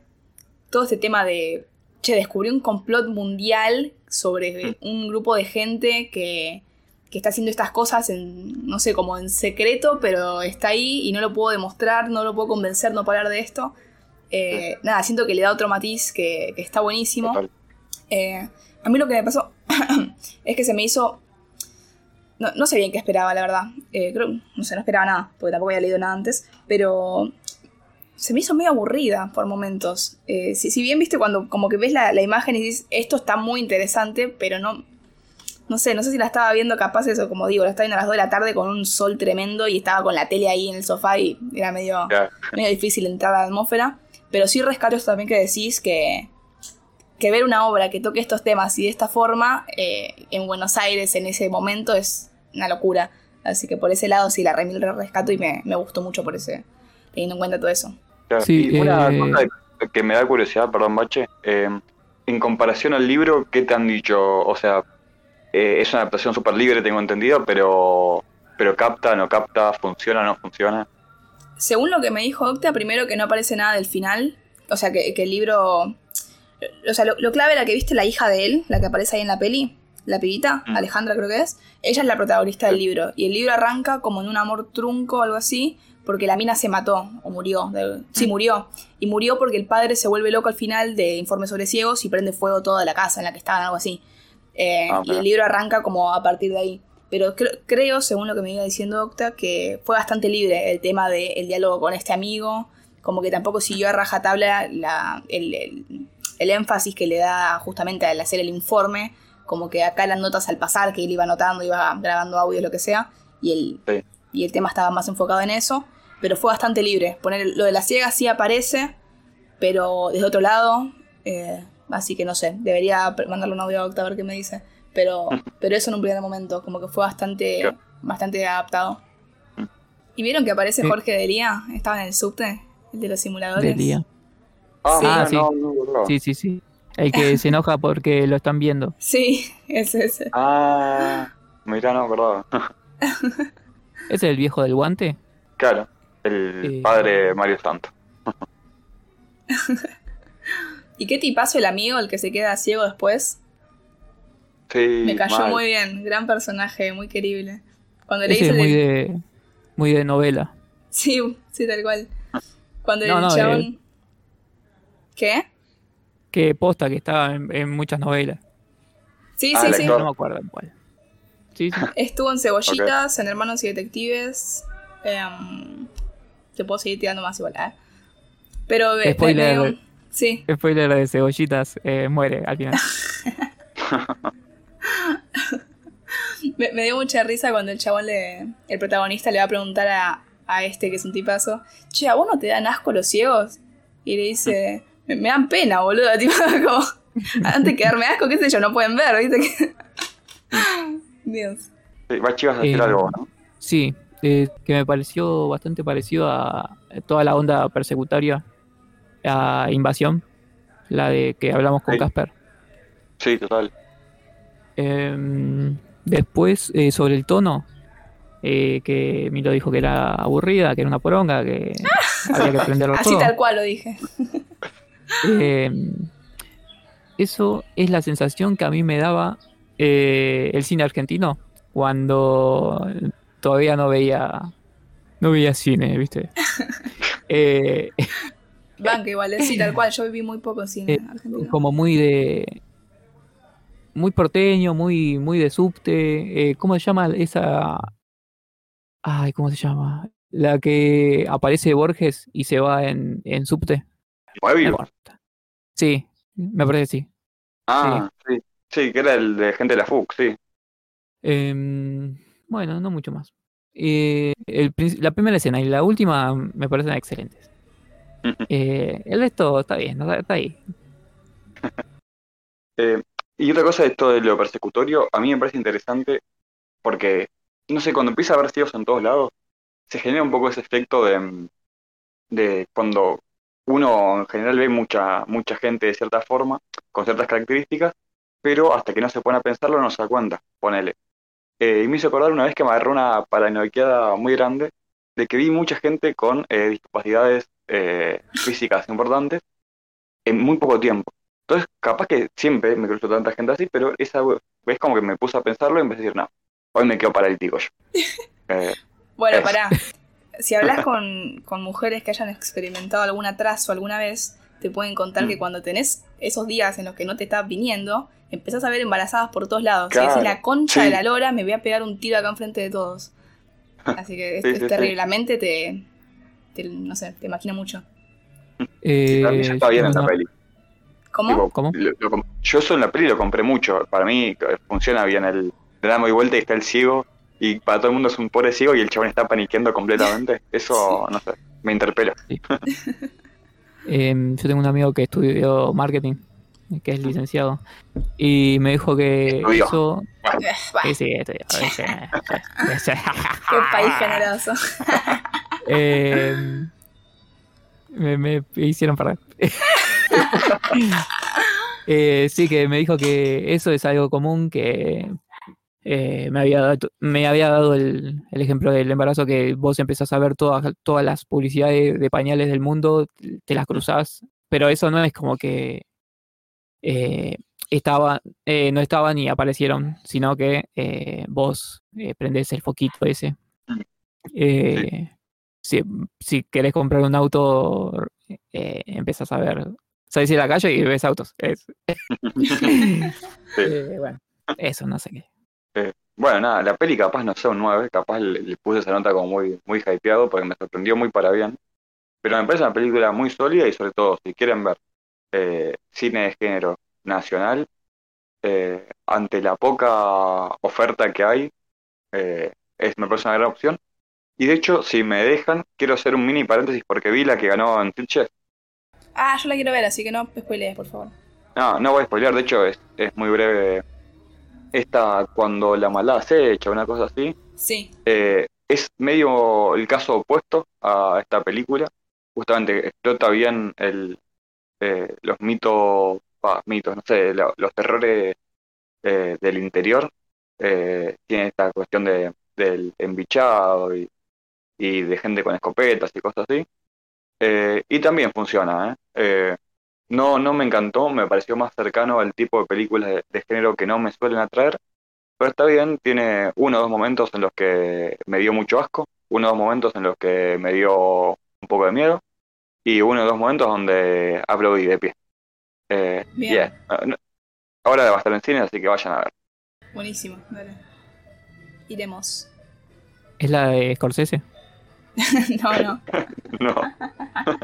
todo este tema de, che, descubrí un complot mundial sobre un grupo de gente que, que está haciendo estas cosas en, no sé, como en secreto, pero está ahí y no lo puedo demostrar, no lo puedo convencer, no parar de esto. Eh, nada, siento que le da otro matiz que, que está buenísimo. Eh, a mí lo que me pasó es que se me hizo... No, no sé bien qué esperaba, la verdad. Eh, creo, no sé, no esperaba nada, porque tampoco había leído nada antes, pero se me hizo medio aburrida por momentos. Eh, si, si bien viste cuando como que ves la, la imagen y dices, esto está muy interesante, pero no... No sé, no sé si la estaba viendo capaz eso, como digo, la estaba viendo a las 2 de la tarde con un sol tremendo y estaba con la tele ahí en el sofá y era medio, medio difícil entrar a la atmósfera. Pero sí rescato esto también que decís que, que ver una obra que toque estos temas y de esta forma eh, en Buenos Aires en ese momento es una locura. Así que por ese lado sí la remil re rescato y me, me gustó mucho por ese, teniendo en cuenta todo eso. Claro, Sí, y una eh, cosa que me da curiosidad, perdón, Bache, eh, en comparación al libro, ¿qué te han dicho? O sea, eh, es una adaptación súper libre, tengo entendido, pero, pero capta, no capta, funciona, no funciona. Según lo que me dijo Octa, primero que no aparece nada del final. O sea, que, que el libro. O sea, lo, lo clave era que viste la hija de él, la que aparece ahí en la peli, la pibita, Mm. Alejandra creo que es. Ella es la protagonista del libro. Y el libro arranca como en un amor trunco o algo así, porque la mina se mató o murió. de- sí, Mm. murió. Y murió porque el padre se vuelve loco al final de Informe sobre Ciegos y prende fuego toda la casa en la que estaban, algo así. Eh, Ah, y el libro arranca como a partir de ahí. Pero cre- creo, según lo que me iba diciendo Octa, que fue bastante libre el tema del diálogo con este amigo. Como que tampoco siguió a rajatabla la, el, el- el énfasis que le da justamente al hacer el informe. Como que acá las notas al pasar, que él iba anotando, iba grabando audio, lo que sea. Y el, Sí. Y el tema estaba más enfocado en eso. Pero fue bastante libre. Poner lo de la ciega sí aparece, pero desde otro lado. eh, así que no sé, debería mandarle un audio a Octa a ver qué me dice. Pero, pero eso en un primer momento, como que fue bastante, bastante adaptado. ¿Y vieron que aparece. Jorge Delía? Estaba en el subte, el de los simuladores. Del día. Ah, Sí. Ah, sí. no, no, no, no. Sí, sí, sí. El que se enoja porque lo están viendo. Sí, es ese. Ah, mira, no, perdón. ¿Ese es el viejo del guante? claro, el padre de Mario Santo. ¿Y qué tipazo el amigo, el que se queda ciego después? Sí, Me cayó mal. muy bien, gran personaje, muy querible. Cuando le es muy el- de, muy de novela. Sí, sí, tal cual. Cuando No, el no, chabón... ¿Qué? Que posta que estaba en, en muchas novelas. Sí, Ah, sí, sí. No me acuerdo en cuál. Sí, sí. Estuvo en Cebollitas, en Hermanos y Detectives. em, te puedo seguir tirando más igual. ¿eh? Pero me- Spoiler. sí, Spoiler de cebollitas, eh, muere al final. me, me dio mucha risa cuando el chabón, le, el protagonista, le va a preguntar a, a este, que es un tipazo, che, ¿a vos no te dan asco los ciegos? Y le dice, me, me dan pena, boludo. Tipo, como, antes que darme asco, qué sé yo, no pueden ver, ¿viste? Dios. Sí, Bachi, ibas a decir Eh, algo, ¿no? Sí, eh, que me pareció bastante parecido a toda la onda persecutoria a Invasión, la de que hablamos con Sí. Casper. Sí, total. Em, después, eh, sobre el tono, eh, que Milo dijo que era aburrida, que era una poronga, que había que aprenderlo Así todo. tal cual lo dije. Em, eso es la sensación que a mí me daba eh, el cine argentino cuando todavía no veía no veía cine, ¿viste? Eh, Banca igual, sí, tal cual. Yo viví muy poco cine Eh, argentino. como muy de muy porteño, muy muy de subte, eh, ¿cómo se llama esa Ay, ¿cómo se llama? La que aparece Borges y se va en, en subte. Vivo. Sí, me parece que sí. Ah, sí. sí. Que era el de gente de la FUC, sí. Em, bueno, no mucho más. Eh, el la primera escena y la última me parecen excelentes. Eh, el resto está bien, está, está ahí. Eh, y otra cosa de esto de lo persecutorio, a mí me parece interesante porque, no sé, cuando empieza a haber ciegos en todos lados, se genera un poco ese efecto de, mm, de cuando uno en general ve mucha, mucha gente de cierta forma, con ciertas características, pero hasta que no se pone a pensarlo no se da cuenta, ponele. Eh, y me hizo acordar una vez que me agarró una paranoiqueada muy grande de que vi mucha gente con eh, discapacidades eh, físicas importantes en muy poco tiempo. Entonces, capaz que siempre me cruzo tanta gente así, pero esa vez como que me puse a pensarlo y empecé a decir, no, hoy me quedo paralítico yo. Eh, Bueno, Es. pará. Si hablas con, con mujeres que hayan experimentado algún atraso alguna vez, te pueden contar Mm. que cuando tenés esos días en los que no te está viniendo, empezás a ver embarazadas por todos lados. Claro, Y decís, la concha sí. de la lora, me voy a pegar un tiro acá enfrente de todos. Así que es, Sí, es sí, sí. terrible. La mente te, te- no sé, te imagina mucho. Eh, para mí ya está bien en la no, peli. ¿Cómo? Tipo, ¿Cómo? lo- lo comp- yo eso en la peli lo compré mucho. Para mí funciona bien el le damos y vuelta y está el ciego. Y para todo el mundo es un pobre ciego y el chabón está paniqueando completamente. Eso, no sé, me interpela. Em, yo tengo un amigo que estudió marketing, que es licenciado, y me dijo que Estudió. eso... Eh, Sí, sí, estudió, qué país generoso. Em, me, me hicieron perder. Eh, sí, que me dijo que eso es algo común, que eh, me, había dado, me había dado el, el ejemplo del embarazo, que vos empezás a ver todas, todas las publicidades de pañales del mundo, te las cruzás, pero eso no es como que eh, estaba, eh, no estaban y aparecieron, sino que eh, vos eh, prendés el foquito ese. Eh, si, si querés comprar un auto, empezás a ver, salís a la calle y ves autos. Es- Eh, bueno, eso no sé qué. Bueno, nada, la peli capaz no sea un 9, capaz le, le puse esa nota como muy, muy hypeado porque me sorprendió muy para bien. Pero me parece una película muy sólida y sobre todo, si quieren ver eh, cine de género nacional, eh, ante la poca oferta que hay, eh, es, me parece una gran opción. Y de hecho, si me dejan, quiero hacer un mini paréntesis porque vi la que ganó en Twitch. Ah, yo la quiero ver, así que no spoilees, por favor. No, no voy a spoilear, de hecho es, es muy breve. Esta, cuando la maldad se echa, una cosa así, Sí, eh, es medio el caso opuesto a esta película. Justamente explota bien el, eh, los mitos, bah, mitos, no sé, lo- los terrores eh, del interior. Eh, tiene esta cuestión de, del embichado y, y de gente con escopetas y cosas así. Y también funciona, ¿eh? No, no me encantó, me pareció más cercano al tipo de películas de, de género que no me suelen atraer. Pero está bien, tiene uno o dos momentos en los que me dio mucho asco, uno o dos momentos en los que me dio un poco de miedo, y uno o dos momentos donde aplaudí de pie. Eh, Bien. yeah. Ah, Ahora va a estar en cine, así que vayan a ver. buenísimo, dale. Iremos. ¿Es la de Scorsese? no, no. No,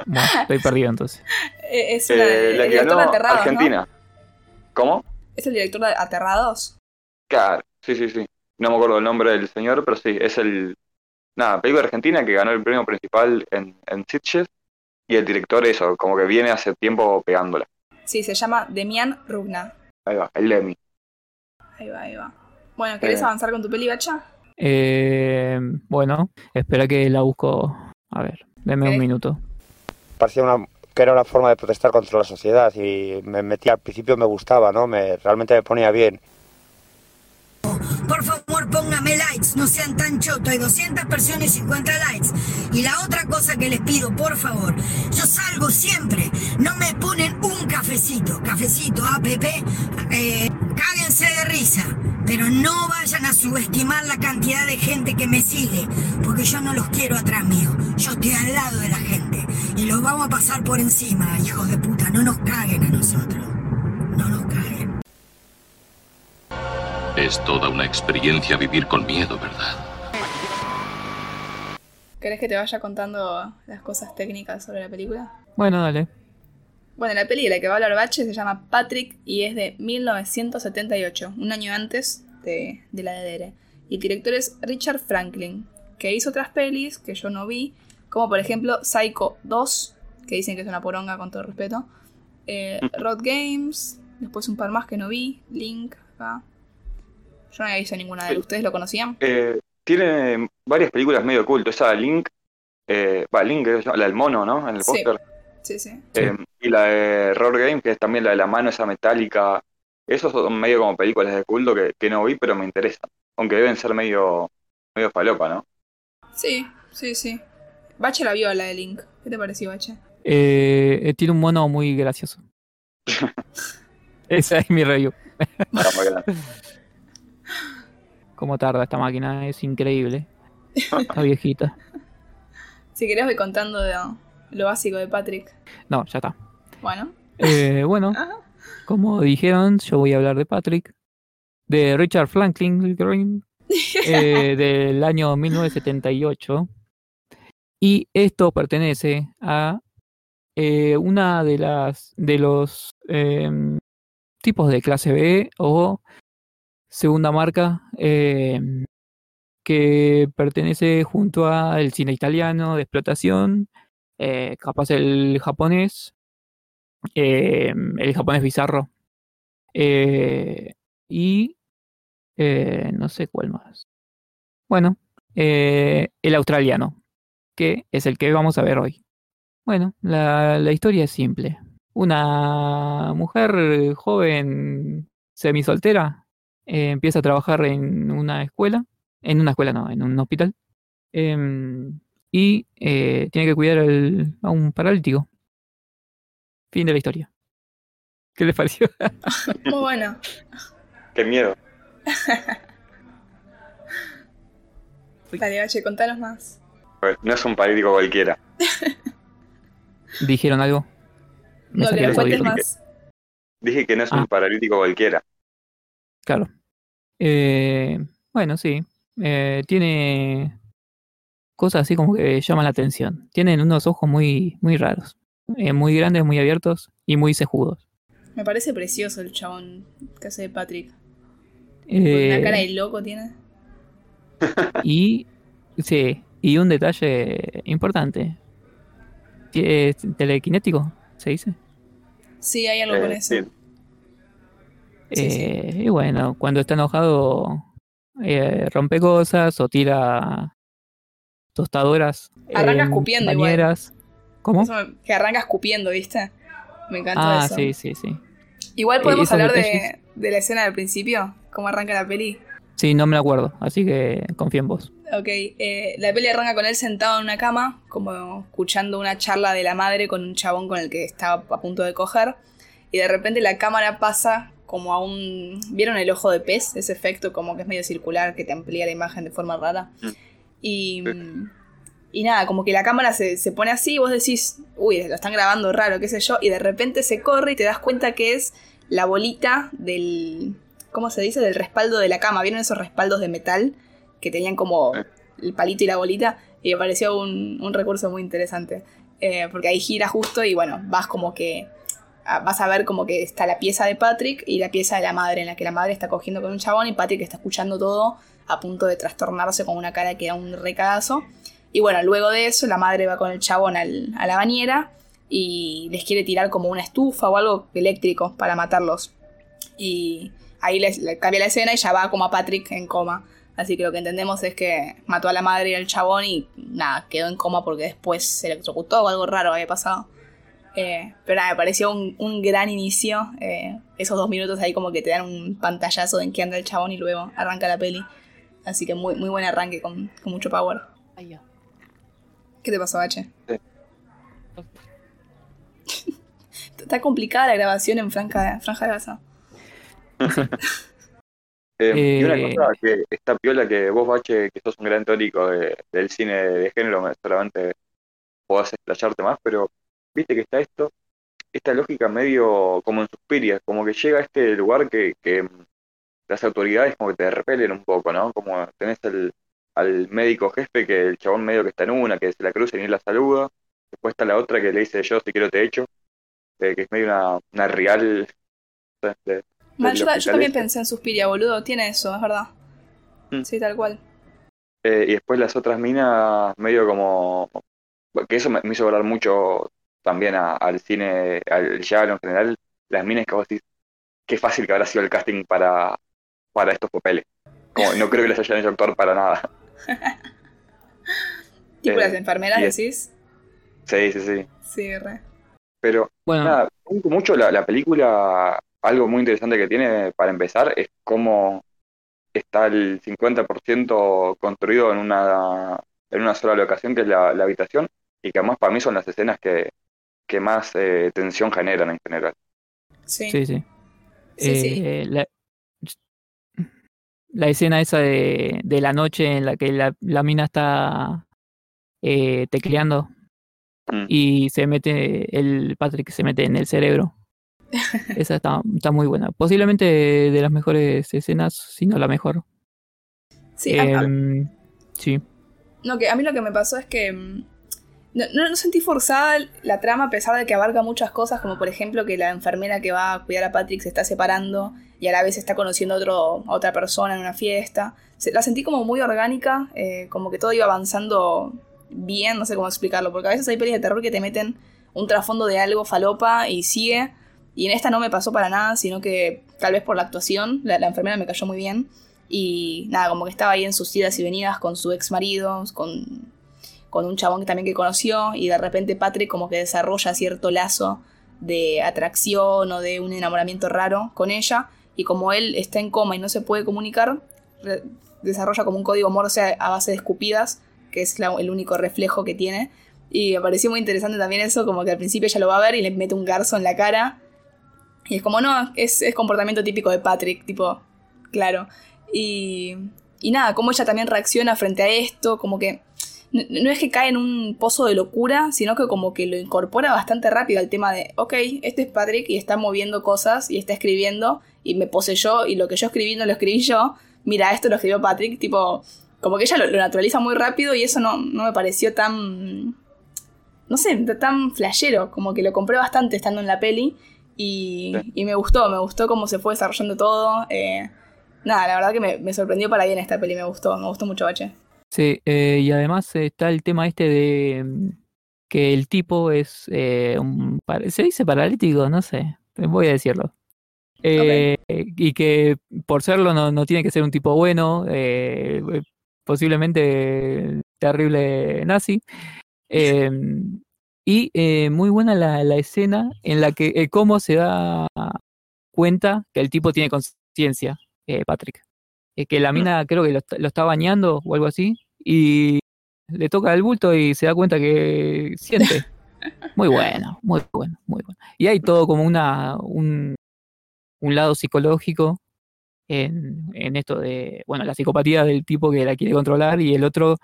Bueno, estoy perdido entonces. Eh, Es una, Eh, el la que director ganó de Aterrados, Argentina. ¿Cómo? ¿no? ¿Es el director de Aterrados? Claro, sí, sí, sí. No me acuerdo el nombre del señor, pero sí, es el. Nada, película argentina que ganó el premio principal en, en Sitges, y el director, eso, como que viene hace tiempo pegándola. Sí, se llama Demian Rugna. Ahí va, el Lemmy. Ahí va, ahí va. Bueno, ¿querés Eh. avanzar con tu peli, Bacha? Eh, bueno, espera que la busco. A ver, deme un minuto. Parecía una, que era una forma de protestar contra la sociedad y me metí al principio me gustaba, ¿no? Me, realmente me ponía bien. Por favor, póngame likes, no sean tan chotos. Hay 200 personas y 50 likes. Y la otra cosa que les pido, por favor, yo salgo siempre. No me ponen un cafecito, cafecito, app. Eh, cáguense de risa. Pero no vayan a subestimar la cantidad de gente que me sigue. Porque yo no los quiero atrás mío. Yo estoy al lado de la gente. Y los vamos a pasar por encima, hijos de puta. No nos caguen a nosotros. Es toda una experiencia vivir con miedo, ¿verdad? ¿Querés que te vaya contando las cosas técnicas sobre la película? Bueno, dale. Bueno, la peli de la que va a hablar Bache se llama Patrick y es de 1978, un año antes de, de la de Dere. Y el director es Richard Franklin, que hizo otras pelis que yo no vi, como por ejemplo Psycho 2, que dicen que es una poronga con todo respeto. Eh, Road Games, después un par más que no vi, Link, acá. Yo no había visto ninguna de ellas. ¿Ustedes lo conocían? Eh, tiene varias películas medio culto. Esa Link, eh, va, Link, la del mono, ¿no? En el Sí. póster. Sí, sí. Eh, y la de Road Game, que es también la de la mano esa metálica. Esos son medio como películas de culto que, que no vi, pero me interesan. Aunque deben ser medio, medio falopa, ¿no? Sí, sí, sí. Bache la vio la de Link. ¿Qué te pareció, Bache? Eh, eh, tiene un mono muy gracioso. Esa es mi review. Cómo tarda esta máquina, es increíble. Está viejita. Si querés voy contando de lo básico de Patrick. No, ya está. Bueno. Eh, bueno, Ajá. como dijeron, yo voy a hablar de Patrick, de Richard Franklin Green, eh, del año 1978. Y esto pertenece a eh, una de las de los em, tipos de clase B o segunda marca em, que pertenece junto al cine italiano de explotación, eh, capaz el japonés, eh, el japonés bizarro eh, y eh, no sé cuál más. Bueno, el australiano, que es el que vamos a ver hoy. Bueno, la, la historia es simple. Una mujer joven, semisoltera, eh, empieza a trabajar en una escuela, en una escuela no, en un hospital, em, y eh, tiene que cuidar al- a un paralítico. Fin de la historia. ¿Qué les pareció? Muy bueno. Qué miedo. Dale, Bache, contanos más. Pues, No es un paralítico cualquiera. ¿Dijeron algo? No, que cuentes más. Dije que no es un Ah. paralítico cualquiera. Claro. Eh, bueno, sí. Eh, tiene cosas así como que llaman la atención. Tienen unos ojos muy, muy raros. Eh, muy grandes, muy abiertos y muy cejudos. Me parece precioso el chabón que hace de Patrick. Eh, Una cara de loco tiene. Y sí, y un detalle importante. ¿Es telequinético? ¿Se dice? Sí, hay algo con Eh, eso. sí. Sí, sí. Eh, Y bueno, cuando está enojado eh, rompe cosas o tira tostadoras. Arranca en escupiendo igual. ¿Cómo? Eso que arranca escupiendo, ¿viste? Me encantó Ah, eso. sí, sí, sí. Igual Eh, podemos hablar de, de la escena del principio, cómo arranca la peli. Sí, no me acuerdo, así que confío en vos. Ok, eh, la peli arranca con él sentado en una cama, como escuchando una charla de la madre con un chabón con el que estaba a punto de coger. Y de repente la cámara pasa como a un... ¿Vieron el ojo de pez? Ese efecto como que es medio circular, que te amplía la imagen de forma rara. Mm. Y, y nada, como que la cámara se, se pone así y vos decís, uy, lo están grabando raro, qué sé yo. Y de repente se corre y te das cuenta que es la bolita del... ¿Cómo se dice? Del respaldo de la cama. ¿Vieron esos respaldos de metal? Que tenían como el palito y la bolita. Y me pareció un, un recurso muy interesante. Eh, porque ahí gira justo y bueno, vas como que... ah, Vas a ver como que está la pieza de Patrick y la pieza de la madre, en la que la madre está cogiendo con un chabón y Patrick está escuchando todo a punto de trastornarse con una cara que da un recadazo. Y bueno, luego de eso, la madre va con el chabón al- a la bañera y les quiere tirar como una estufa o algo eléctrico para matarlos. Y ahí les, le cambia la escena y ya va como a Patrick en coma. Así que lo que entendemos es que mató a la madre y al chabón y nada, quedó en coma porque después se electrocutó o algo raro había pasado. Eh, pero nada, me pareció un, un gran inicio. eh, esos dos minutos ahí como que te dan un pantallazo de en qué anda el chabón y luego arranca la peli. Así que muy, muy buen arranque con, con mucho power. ¿Qué te pasó, H? Sí. Está complicada la grabación en Franja, Franja de Gaza. Eh, y una Eh, cosa que está piola que vos, Bache, que sos un gran teórico de- del cine de género, me- solamente podés explayarte más, pero viste que está esto, esta lógica medio como en Suspiria, como que llega a este lugar que, que mm, las autoridades como que te repelen un poco, ¿no? Como tenés el, al médico jefe que el chabón medio que está en una, que se la cruza y ni la saluda, después está la otra que le dice yo si quiero te echo, eh, que es medio una, una real... de- Man, del yo, también pensé en Suspiria, boludo. Tiene eso, es verdad. Mm. Sí, tal cual. Eh, y después las otras minas, medio como. Que eso me, me hizo hablar mucho también a- al cine, al giallo en general. Las minas que vos decís, qué fácil que habrá sido el casting para, para estos papeles. Como, no creo que les hayan hecho actuar para nada. Tipo Eh, las enfermeras, y es- decís. Sí, sí, sí. Sí, re. Pero Bueno, nada, me gusta mucho la, la película. Algo muy interesante que tiene para empezar es cómo está el 50% construido en una, en una sola locación, que es la, la habitación, y que además para mí son las escenas que, que más eh, tensión generan en general. Sí. sí, sí. Sí, sí. Eh, La, la escena esa de, de la noche en la que la, la mina está eh, tecleando Mm. y se mete, el Patrick se mete en el cerebro. Esa está, está muy buena. Posiblemente de las mejores escenas, si no la mejor. Sí, Em, sí. No, que a mí lo que me pasó es que mm, no, no- sentí forzada la trama a pesar de que abarca muchas cosas, como por ejemplo que la enfermera que va a cuidar a Patrick se está separando y a la vez está conociendo a, otro, a otra persona en una fiesta. La sentí como muy orgánica, eh, como que todo iba avanzando bien, no sé cómo explicarlo, porque a veces hay pelis de terror que te meten un trasfondo de algo falopa y sigue, y en esta no me pasó para nada, sino que tal vez por la actuación, la, la enfermera me cayó muy bien. Y nada, como que estaba ahí en sus idas y venidas con su ex marido, con, con un chabón que también que conoció y de repente Patrick como que desarrolla cierto lazo de atracción o de un enamoramiento raro con ella y como él está en coma y no se puede comunicar, desarrolla como un código morse a base de escupidas, que es el único reflejo que tiene. Y me pareció muy interesante también eso, como que al principio ella lo va a ver y le mete un garzo en la cara. Y es como, no, es, es comportamiento típico de Patrick, tipo, claro. Y, y nada, cómo ella también reacciona frente a esto, como que no, no es que cae en un pozo de locura, sino que como que lo incorpora bastante rápido al tema de, ok, este es Patrick y está moviendo cosas y está escribiendo y me poseyó y lo que yo escribí no lo escribí yo, mira, esto lo escribió Patrick, tipo, como que ella lo, lo naturaliza muy rápido y eso no, no me pareció tan, no sé, tan flashero, como que lo compré bastante estando en la peli y, y me gustó, me gustó cómo se fue desarrollando todo. eh, nada, la verdad que me, me sorprendió para bien esta peli, me gustó, me gustó mucho, Bache. Sí, eh, y además está el tema este de mm, que el tipo es eh, un, se dice paralítico, no sé, voy a decirlo. Eh, Y que por serlo no, no tiene que ser un tipo bueno, eh, eh, posiblemente terrible nazi. Eh, y muy buena la, la escena en la que cómo se da cuenta que el tipo tiene conciencia, Patrick. Eh, que la mina creo que lo, está- lo está bañando o algo así y le toca el bulto y se da cuenta que siente. Muy bueno, muy bueno, muy bueno. Y hay todo como una un, un lado psicológico en, en esto de, bueno, la psicopatía del tipo que la quiere controlar y el otro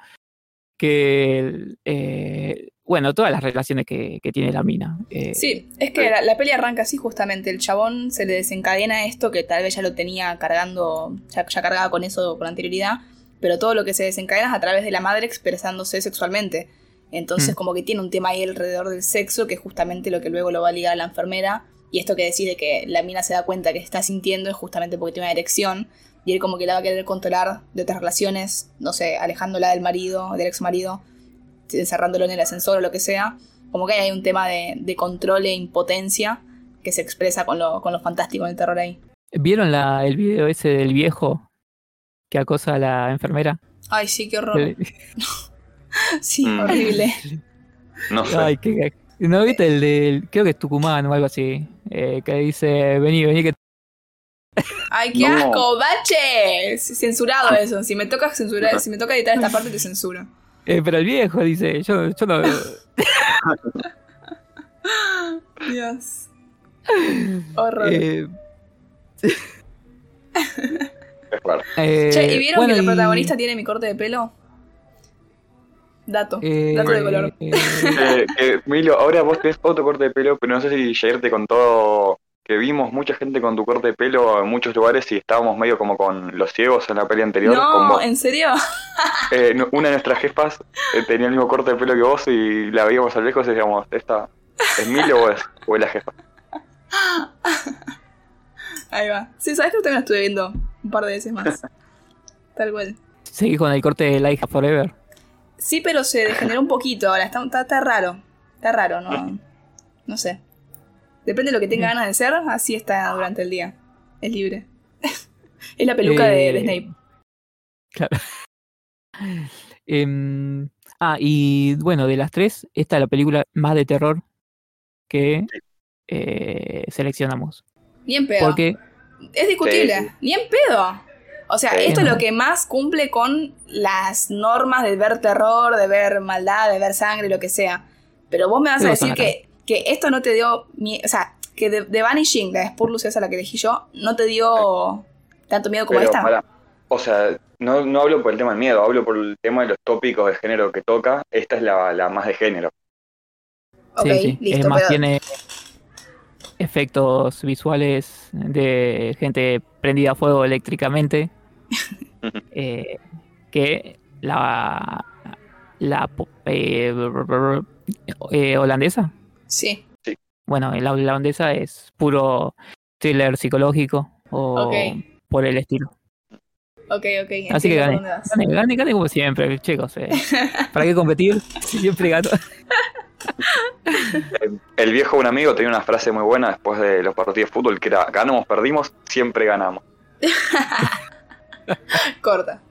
que, eh, bueno, todas las relaciones que, que tiene la mina. eh, Sí, es que la, la peli arranca así justamente. El chabón se le desencadena esto que tal vez ya lo tenía cargando, ya, ya cargaba con eso con anterioridad, pero todo lo que se desencadena es a través de la madre expresándose sexualmente. Entonces Mm. como que tiene un tema ahí alrededor del sexo, que es justamente lo que luego lo va a ligar a la enfermera. Y esto que decide que la mina se da cuenta que está sintiendo es justamente porque tiene una erección. Y él como que la va a querer controlar de otras relaciones, no sé, alejándola del marido, del ex marido, encerrándolo en el ascensor o lo que sea. Como que hay un tema de, de control e impotencia que se expresa con lo, con lo fantástico en el terror ahí. ¿Vieron la, el video ese del viejo que acosa a la enfermera? Ay, sí, qué horror. Eh, Sí, Mm. horrible. No sé. Ay, qué, ¿No viste el del, creo que es Tucumán o algo así? eh, que dice, vení, vení que... Ay, qué No. asco, bache. Censurado eso. Si me toca censurar, si me toca editar esta parte, te censuro. Eh, pero el viejo dice, yo, yo no... Dios. Horror. eh, eh, che, ¿y vieron bueno, que la y- protagonista tiene mi corte de pelo? Dato. eh, Dato de color. eh, Eh, eh, Milo, ahora vos tenés otro corte de pelo, pero no sé si Jair te contó que vimos mucha gente con tu corte de pelo en muchos lugares y estábamos medio como con los ciegos en la peli anterior. con No, vos. ¿en serio? Eh, una de nuestras jefas eh, tenía el mismo corte de pelo que vos y la veíamos a lo lejos y decíamos, ¿esta es Milo o es, o es la jefa? Ahí va. Sí, sabes que también la estuve viendo un par de veces más. Tal cual. Seguí con el corte de Life Forever. Sí, pero se degeneró un poquito ahora. Está, está, está raro. Está raro, no. No sé. Depende de lo que tenga ganas de ser, así está durante el día. Es libre. es la peluca de, de Eh, Snape. Claro. Em, ah, y bueno, de las tres, esta es la película más de terror que eh, seleccionamos. Ni en pedo. Porque Es discutible. Sí. Ni en pedo. O sea, Sí. esto es lo que más cumple con las normas de ver terror, de ver maldad, de ver sangre, lo que sea. Pero vos me vas a decir que, que esto no te dio. O sea, que de, de Vanishing, la de Spurlus, esa la que elegí yo, no te dio tanto miedo como Pero esta. o sea, no, no hablo por el tema del miedo, hablo por el tema de los tópicos de género que toca. Esta es la, la más de género. Ok, sí, sí, listo. es más, pero- tiene efectos visuales de gente prendida a fuego eléctricamente. eh, que la, la eh, eh, holandesa. Sí. Bueno, la holandesa es puro thriller psicológico o por el estilo. Ok, ok. Así que gane. Gane, gane, gane como siempre, chicos. eh. ¿Para qué competir? Si Siempre gato. El viejo un amigo tenía una frase muy buena después de los partidos de fútbol que era ganamos, perdimos, siempre ganamos. Corta.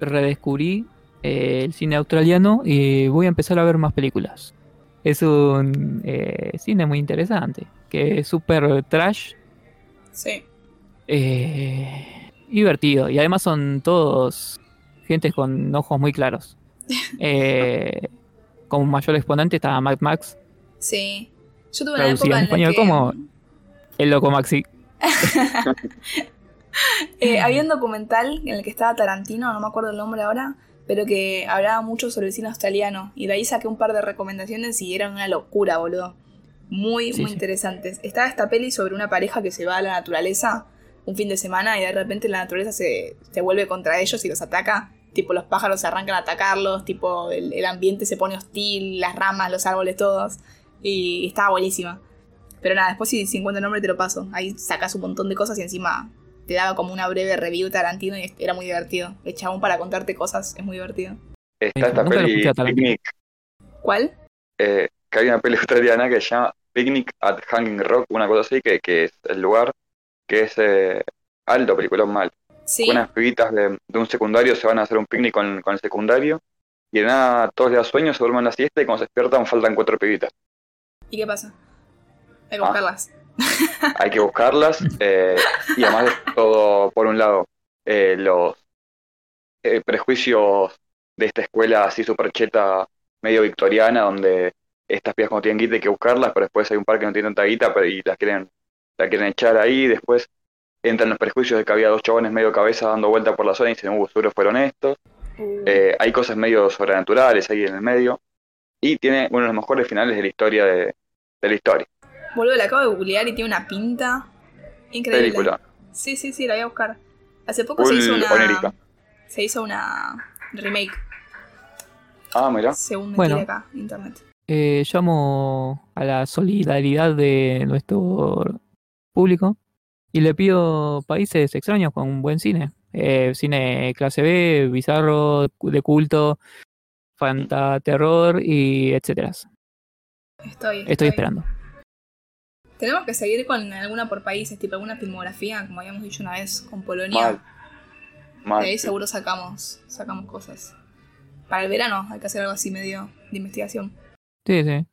Redescubrí eh, el cine australiano y voy a empezar a ver más películas. Es un eh, cine muy interesante, que es súper trash, Sí. eh, divertido. Y además son todos gente con ojos muy claros. Eh, como mayor exponente está Mad Max, Sí. Yo tuve una época en español la que como El Loco Maxi. eh, había un documental en el que estaba Tarantino, no me acuerdo el nombre ahora, pero que hablaba mucho sobre el cine australiano. Y de ahí saqué un par de recomendaciones y eran una locura, boludo. Muy, Sí, muy sí. interesantes. Estaba esta peli sobre una pareja que se va a la naturaleza un fin de semana y de repente la naturaleza se, se vuelve contra ellos y los ataca. Tipo, los pájaros se arrancan a atacarlos, tipo, el, el ambiente se pone hostil, las ramas, los árboles, todos. Y estaba buenísima. Pero nada, después si, si encuentro el nombre te lo paso. Ahí sacas un montón de cosas y encima te daba como una breve review Tarantino y era muy divertido. El chabón para contarte cosas es muy divertido. Está esta Nunca peli. Picnic, ¿Cuál? eh, que hay una peli australiana que se llama Picnic at Hanging Rock, una cosa así, que, que es el lugar que es eh, alto, peliculón mal. Sí. Unas pibitas de, de un secundario se van a hacer un picnic con, con el secundario y de nada todos les da sueño, se duermen la siesta y cuando se despiertan faltan cuatro pibitas. ¿Y qué pasa? Hay que Ah. buscarlas. Hay que buscarlas eh, y además de todo, por un lado, eh, los eh, prejuicios de esta escuela así super cheta, medio victoriana, donde estas pibas cuando tienen guita hay que buscarlas, pero después hay un par que no tienen tanta guita pero, y las quieren, la quieren echar ahí, después entran los prejuicios de que había dos chabones medio cabeza dando vuelta por la zona y dicen, uh, seguro fueron estos. Uh, Eh, hay cosas medio sobrenaturales ahí en el medio. Y tiene uno de los mejores finales de la historia de, de la historia. Boludo, la acabo de googlear y tiene una pinta increíble. Película. Sí, sí, sí, la voy a buscar. Hace poco Full se hizo una. Se hizo una remake, Ah, mira. según me Bueno. acá, internet. Eh, llamo a la solidaridad de nuestro público y le pido países extraños con un buen cine. Eh, cine clase B, bizarro, de culto, fantaterror y etcétera. Estoy, Estoy esperando. Tenemos que seguir con alguna por países, tipo alguna filmografía, como habíamos dicho una vez con Polonia. Mal. Mal. De ahí seguro sacamos, sacamos cosas. Para el verano hay que hacer algo así medio de investigación. Sí, sí.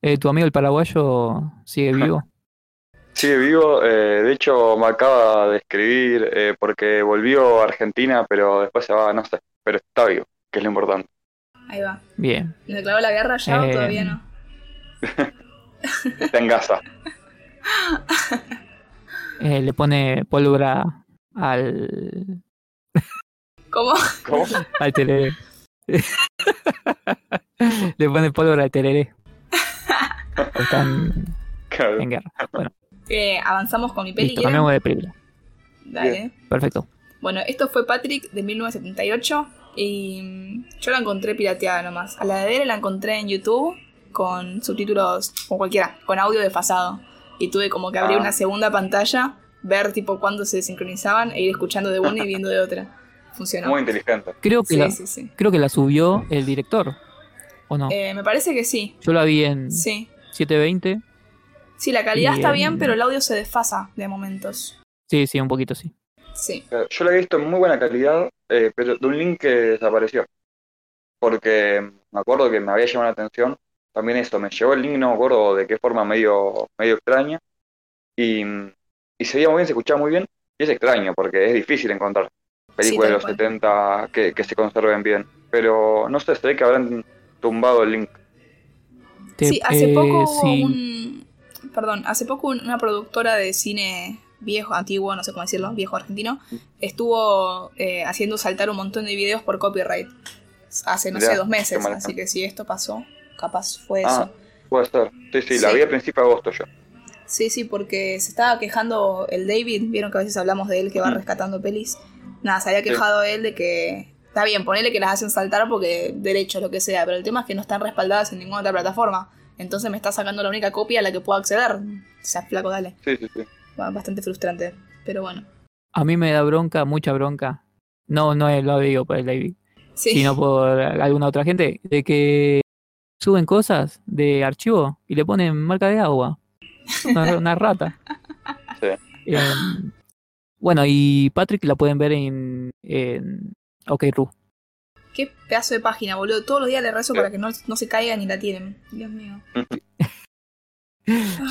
Eh, ¿Tu amigo el paraguayo sigue vivo? Sigue vivo, eh, de hecho me acaba de escribir eh, porque volvió a Argentina, pero después se va, no sé, pero está vivo, que es lo importante. Ahí va. Bien. ¿Le declaró la guerra ya o Eh, todavía no? Está en Gaza. Eh, le pone pólvora al, ¿Cómo? ¿Cómo? al tereré. le pone pólvora al tereré. Están Claro. en guerra. Bueno, Eh, avanzamos con mi peli. cambiamos de película. Dale. Perfecto. Bueno, esto fue Patrick de 1978 y mm, yo la encontré pirateada nomás. A la de él la encontré en YouTube con subtítulos o cualquiera, con audio desfasado. Y tuve como que abrir Ah. una segunda pantalla, ver tipo cuándo se sincronizaban e ir escuchando de una y viendo de otra. Funcionó. Muy inteligente. Creo que, Sí, la, sí, sí. creo que la subió el director. ¿O no? Eh, me parece que sí. Yo la vi en Sí. 720. Sí, la calidad está Bien. bien, pero el audio se desfasa de momentos. Sí, sí, un poquito sí. Sí. Claro, Yo la he visto en muy buena calidad, eh, pero de un link que desapareció. Porque me acuerdo que me había llamado la atención también eso, me llegó el link, no me acuerdo de qué forma medio, medio extraña. Y, y se veía muy bien, se escuchaba muy bien. Y es extraño, porque es difícil encontrar películas de los cual. 70 que, que se conserven bien. Pero no sé, se ve que habrán tumbado el link. Sí, hace eh, poco hubo sí. un. Perdón, hace poco un- una productora de cine viejo, antiguo, no sé cómo decirlo, viejo argentino, estuvo eh, haciendo saltar un montón de videos por copyright. Hace, no sé, dos meses. Así que si esto pasó, capaz fue eso. Ah, puede ser. Sí, sí, la Sí. vi a principio de agosto yo. Sí, sí, porque se estaba quejando el David, vieron que a veces hablamos de él que va Mm. rescatando pelis. Nada, se había Sí. quejado él de que. Está bien, ponele que las hacen saltar porque derechos, lo que sea, pero el tema es que no están respaldadas en ninguna otra plataforma. Entonces me está sacando la única copia a la que puedo acceder. O sea, flaco, dale. Sí, sí, sí. Bastante frustrante, pero bueno. A mí me da bronca, mucha bronca. No, no lo digo por el David, Sí. sino por alguna otra gente, de que suben cosas de archivo y le ponen marca de agua. Una, una rata. Sí. Eh, bueno, y Patrick la pueden ver en, en OkRu. Qué pedazo de página, boludo. Todos los días le rezo para que no, no se caigan ni la tienen. Dios mío.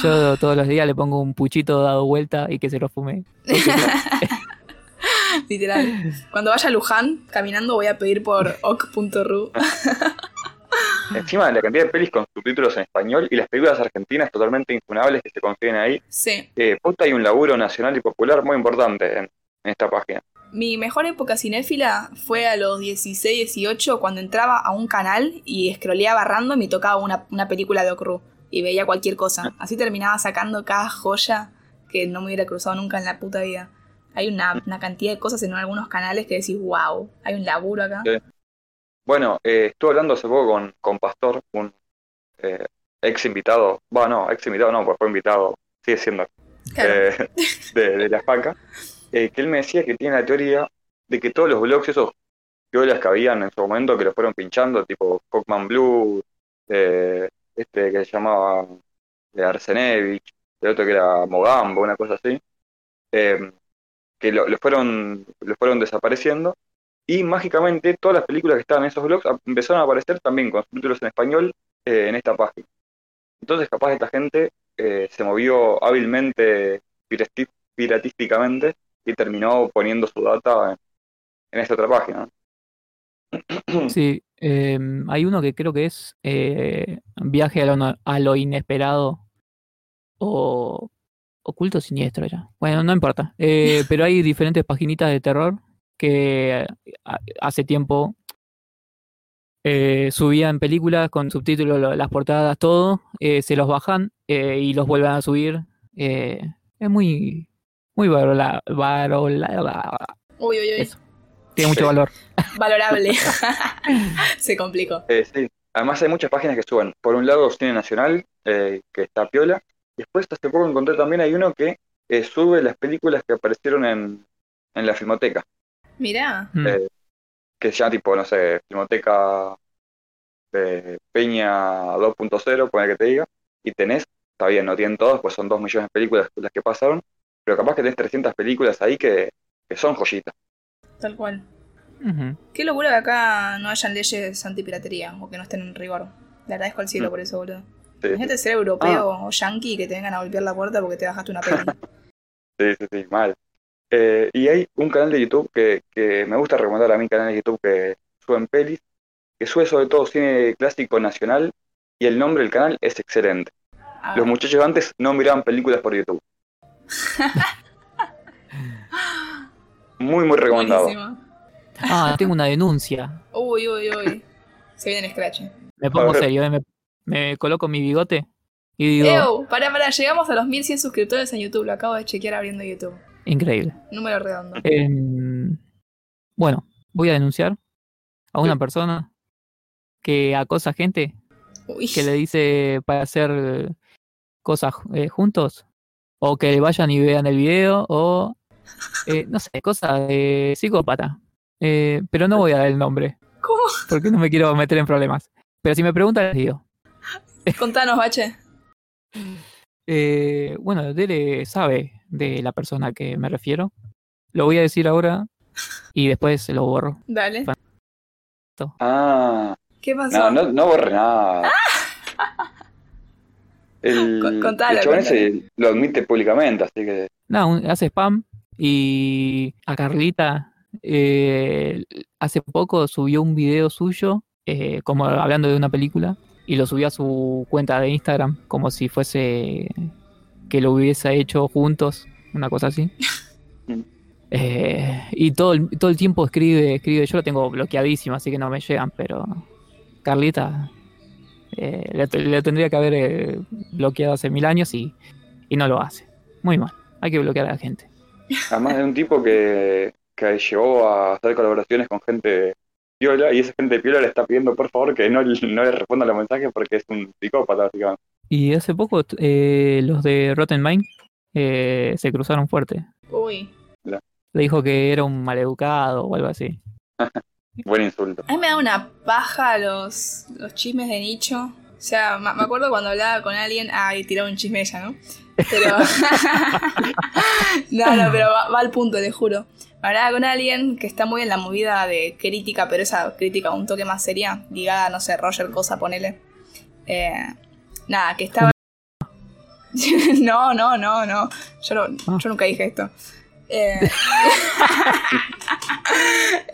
Yo todos los días le pongo un puchito dado vuelta y que se lo fume. Literal. Cuando vaya a Luján, caminando voy a pedir por ok.ru. Encima de la cantidad de pelis con subtítulos en español y las películas argentinas totalmente infunables que se consiguen ahí, Sí. eh, posta hay un laburo nacional y popular muy importante en, en esta página. Mi mejor época cinéfila fue a los 16, 18, cuando entraba a un canal y scrolleaba random y tocaba una, una película de Okru. Y veía cualquier cosa. Así terminaba sacando cada joya que no me hubiera cruzado nunca en la puta vida. Hay una, una cantidad de cosas en algunos canales que decís, wow, hay un laburo acá. Sí. Bueno, eh, estuve hablando hace poco con, con Pastor, un eh, ex invitado, bueno, no, ex invitado no, pues fue invitado, sigue siendo, Claro. eh, de, de la eh, que él me decía que tiene la teoría de que todos los blogs esos piolas que habían en su momento, que los fueron pinchando, tipo Cockman Blue, eh, este que se llamaba Arsenevich, el otro que era Mogambo, una cosa así, eh, que lo, lo fueron, lo fueron desapareciendo y mágicamente todas las películas que estaban en esos blogs empezaron a aparecer también con subtítulos en español eh, en esta página. Entonces capaz esta gente eh, se movió hábilmente piratísticamente y terminó poniendo su data en, en esta otra página. Sí, em, hay uno que creo que es eh, Viaje a lo, a lo inesperado o Oculto Siniestro ya. Bueno, no importa. Eh, pero hay diferentes paginitas de terror que hace tiempo eh, subían películas con subtítulos, lo- las portadas, todo, eh, se los bajan eh, y los vuelven a subir. Eh, es muy, muy varola, varola- Uy, uy, uy. Eso. tiene mucho valor. Valorable. Se complicó. Eh, sí. Además hay muchas páginas que suben. Por un lado Cine Nacional, eh, que está piola. Después hace poco encontré también hay uno que eh, sube las películas que aparecieron en, en la Filmoteca. Mirá. Mm. eh, que se llama tipo, no sé, Filmoteca eh, Peña 2.0, poner que te diga, y tenés, está bien, no tienen todos, pues son 2 millones de películas las que pasaron, pero capaz que tenés 300 películas ahí que, que son joyitas. Tal cual. Qué locura que acá no hayan leyes antipiratería o que no estén en rigor. Le agradezco al cielo Mm. por eso, boludo. Sí, Imagínate ser europeo o yankee y que te vengan a golpear la puerta porque te bajaste una peli. sí, sí, sí, mal. Eh, y hay un canal de YouTube que, que me gusta recomendar a mí, canal de YouTube que suben pelis, que sube sobre todo cine clásico nacional, y el nombre del canal es excelente. Ah, Los muchachos antes no miraban películas por YouTube. Muy, muy recomendado. buenísimo. Ah, tengo una denuncia. Uy, uy, uy. Se viene el scratch. Me pongo serio, ¿eh? me, me coloco mi bigote y digo, Ew, pará, pará, llegamos a los 1100 suscriptores en YouTube. Lo acabo de chequear abriendo YouTube. Increíble. Número redondo. Em, bueno, voy a denunciar a una persona que acosa gente Uy. que le dice para hacer eh, cosas eh, juntos o que vayan y vean el video o eh, no sé, cosas de psicópata. Eh, pero no voy a dar el nombre ¿Cómo? porque no me quiero meter en problemas. Pero si me preguntan, les digo. Contanos, bache. Eh, bueno, Dele sabe de la persona a que me refiero. Lo voy a decir ahora y después lo borro. Dale. Ah, ¿Qué pasó? no, no, no borre nada. El, Con- contalo, el chabón contalo. ese lo admite públicamente, así que No, un- hace spam y a Carlita eh, hace poco subió un video suyo eh, como hablando de una película y lo subió a su cuenta de Instagram como si fuese que lo hubiese hecho juntos, una cosa así. Mm. Eh, y todo el, todo el tiempo escribe, escribe, yo lo tengo bloqueadísimo, así que no me llegan, pero Carlita eh, le, le tendría que haber eh, bloqueado hace mil años y, y no lo hace. Muy mal, hay que bloquear a la gente. además de un tipo que, que llegó a hacer colaboraciones con gente piola y esa gente piola le está pidiendo por favor que no, no le responda los mensajes porque es un psicópata, básicamente. Y hace poco eh, los de Rotten Mind eh, se cruzaron fuerte. Uy. Le dijo que era un maleducado o algo así. Buen insulto. A mí me da una paja los, los chismes de nicho. O sea, me me acuerdo cuando hablaba con alguien, ay, tiraba un chisme ella, ¿no? Pero. no, no, pero va, va al punto, le juro. Hablaba con alguien que está muy en la movida de crítica, pero esa crítica un toque más seria, ligada, no sé, Roger Cosa, ponele. Eh, nada, que estaba... no, no, no, no. Yo, no, yo nunca dije esto. Eh,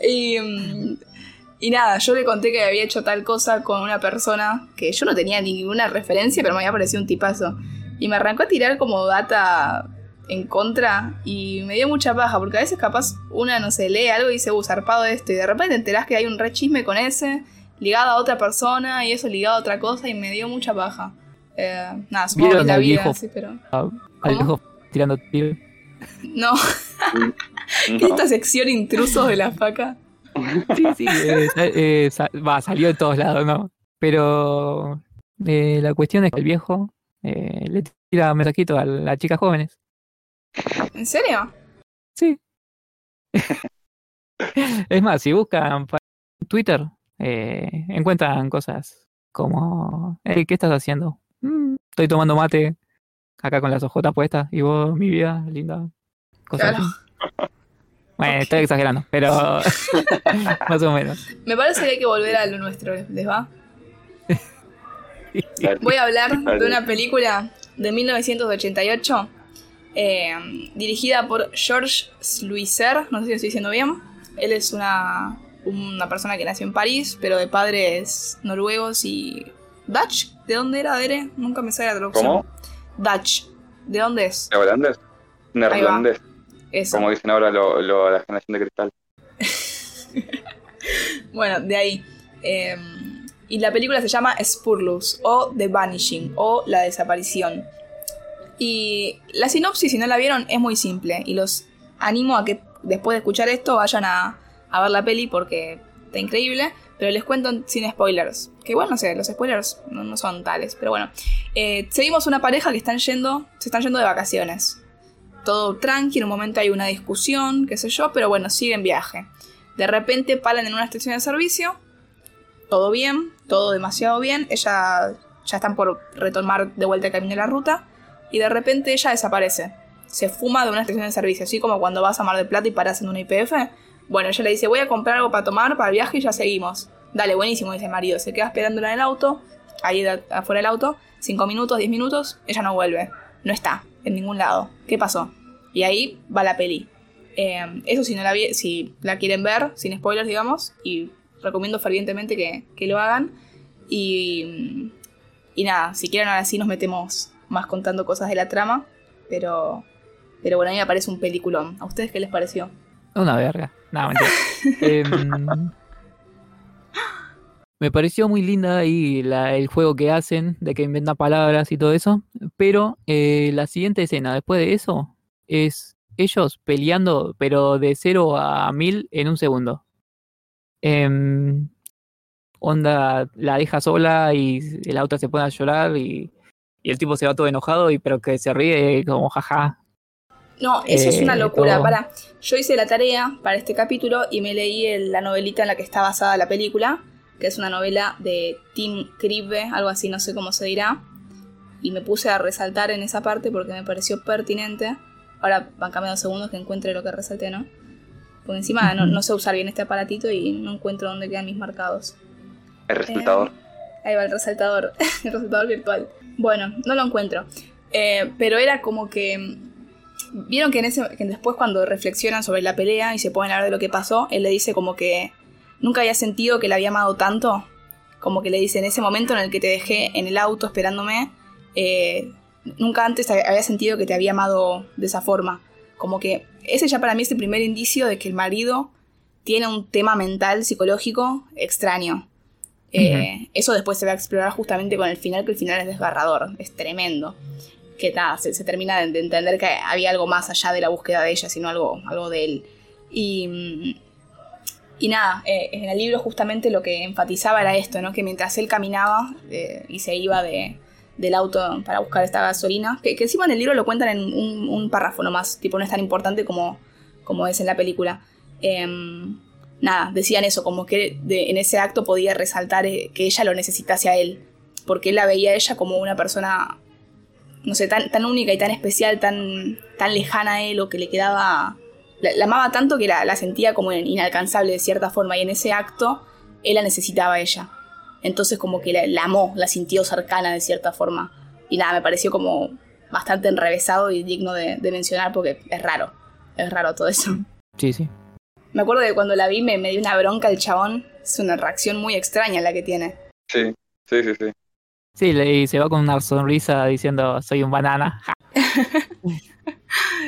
y, mm, y nada, yo le conté que había hecho tal cosa con una persona que yo no tenía ninguna referencia, pero me había parecido un tipazo. Y me arrancó a tirar como data en contra y me dio mucha paja, porque a veces capaz una, no se lee algo y dice, uh, zarpado esto, y de repente te enterás que hay un re chisme con ese, ligado a otra persona, y eso ligado a otra cosa, y me dio mucha paja. Eh, nada, supongo que ¿Vieron la al vida, viejo? sí, pero... a- al viejo tirando tiro. No. ¿Qué esta sección intrusos de la faca? Sí, sí, eh, eh, va, salió de todos lados, ¿no? Pero eh, la cuestión es que el viejo eh, le tira mensajito a las chicas jóvenes. ¿En serio? Sí. es más, si buscan Twitter, eh, encuentran cosas como, "Hey, ¿qué estás haciendo? "Mm, estoy tomando mate acá con las ojotas puestas. Y vos, mi vida, linda. Cosas Claro. así. Bueno, estoy exagerando, pero más o menos. Me parece que hay que volver a lo nuestro, ¿les va? Voy a hablar de una película de 1988 eh, dirigida por Georges Sluiser, no sé si lo estoy diciendo bien. Él es una, una persona que nació en París, pero de padres noruegos y... ¿Dutch? ¿De dónde era, Dere? Nunca me sale la traducción. ¿Cómo? Dutch. ¿De dónde es? ¿Neerlandés? Neerlandés. Eso. Como dicen ahora lo, lo- la generación de cristal. Bueno, de ahí. Eh, y la película se llama Spurless o The Vanishing o La Desaparición. Y la sinopsis, si no la vieron, es muy simple. Y los animo a que después de escuchar esto vayan a, ver la peli porque está increíble. Pero les cuento sin spoilers. Que igual no sé, los spoilers no, no son tales. Pero bueno. Eh, seguimos una pareja que están yendo, se están yendo de vacaciones. Todo tranqui, en un momento hay una discusión, qué sé yo, pero bueno, siguen viaje. De repente paran en una estación de servicio. Todo bien, todo demasiado bien. Ella ya están por retomar de vuelta el camino de la ruta. Y de repente ella desaparece. Se fuma de una estación de servicio, así como cuando vas a Mar del Plata y paras en una IPF. Bueno, ella le dice, voy a comprar algo para tomar para el viaje y ya seguimos. Dale, buenísimo, dice el marido. Se queda esperándola en el auto, ahí afuera del auto. Cinco minutos, diez minutos, ella no vuelve. No está en ningún lado. ¿Qué pasó? Y ahí va la peli. Eh, eso si no la vi- si la quieren ver, sin spoilers, digamos, y recomiendo fervientemente que, que lo hagan. Y, y nada, si quieren ahora sí nos metemos más contando cosas de la trama, pero, pero bueno, a mí me parece un peliculón. ¿A ustedes qué les pareció? Una verga. No, mentira. Em, me pareció muy linda ahí la- el juego que hacen, de que inventan palabras y todo eso. Pero eh, la siguiente escena, después de eso, es ellos peleando, pero de 0 a 1000 en un segundo. Em, onda, la deja sola y el auto se pone a llorar y, y el tipo se va todo enojado, y pero que se ríe como jaja. No, eso es una Eh, locura. todo. Para, yo hice la tarea para este capítulo y me leí el- la novelita en la que está basada la película, que es una novela de Tim Cribe, algo así, no sé cómo se dirá. Y me puse a resaltar en esa parte porque me pareció pertinente. Ahora, bancame dos segundos que encuentre lo que resalté, ¿no? Porque encima no, no sé usar bien este aparatito y no encuentro dónde quedan mis marcados. El resultador. Ahí va el resaltador, el resaltador virtual. Bueno, no lo encuentro. Eh, pero era como que. Vieron que, en ese, que después, cuando reflexionan sobre la pelea y se ponen a hablar de lo que pasó, él le dice como que nunca había sentido que la había amado tanto. Como que le dice: En ese momento en el que te dejé en el auto esperándome, eh, nunca antes había sentido que te había amado de esa forma. Como que ese ya para mí es el primer indicio de que el marido tiene un tema mental, psicológico extraño. Eh, Eso después se va a explorar justamente con el final, que el final es desgarrador, es tremendo. Que nada, se, se termina de, de entender que había algo más allá de la búsqueda de ella, sino algo, algo de él. Y, y nada, eh, en el libro justamente lo que enfatizaba era esto, ¿no? Que mientras él caminaba eh, y se iba de, del auto para buscar esta gasolina, que, que encima en el libro lo cuentan en un, un párrafo nomás, tipo no es tan importante como, como es en la película. Nada, decían eso, como que en ese acto podía resaltar eh, que ella lo necesitase a él, porque él la veía a ella como una persona, no sé, tan, tan única y tan especial, tan, tan lejana a él, o que le quedaba la, amaba tanto que la, la sentía como inalcanzable de cierta forma y en ese acto él la necesitaba a ella. Entonces como que la, la amó, la sintió cercana de cierta forma. Y nada, me pareció como bastante enrevesado y digno de, de mencionar porque es raro. Es raro todo eso. Sí, sí. Me acuerdo de cuando la vi me, me dio una bronca el chabón. Es una reacción muy extraña la que tiene. Sí, sí, sí, sí. Sí, le- y se va con una sonrisa diciendo soy un banana. Ja.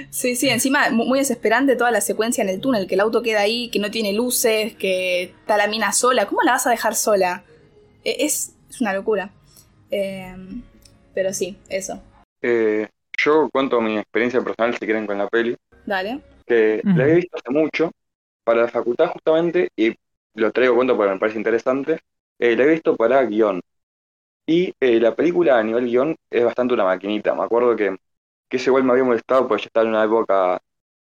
Sí, sí, encima mu- muy desesperante toda la secuencia en el túnel, que el auto queda ahí, que no tiene luces, que está la mina sola. ¿Cómo la vas a dejar sola? E- Es, es una locura. Eh, pero sí, eso. Eh, yo cuento mi experiencia personal, si quieren, con la peli, Dale. que la había visto hace mucho, para la facultad justamente, y lo traigo cuento porque me parece interesante, eh, la había visto para guion. Y eh, la película a nivel guion es bastante una maquinita. Me acuerdo que, que eso igual me había molestado porque yo estaba en una época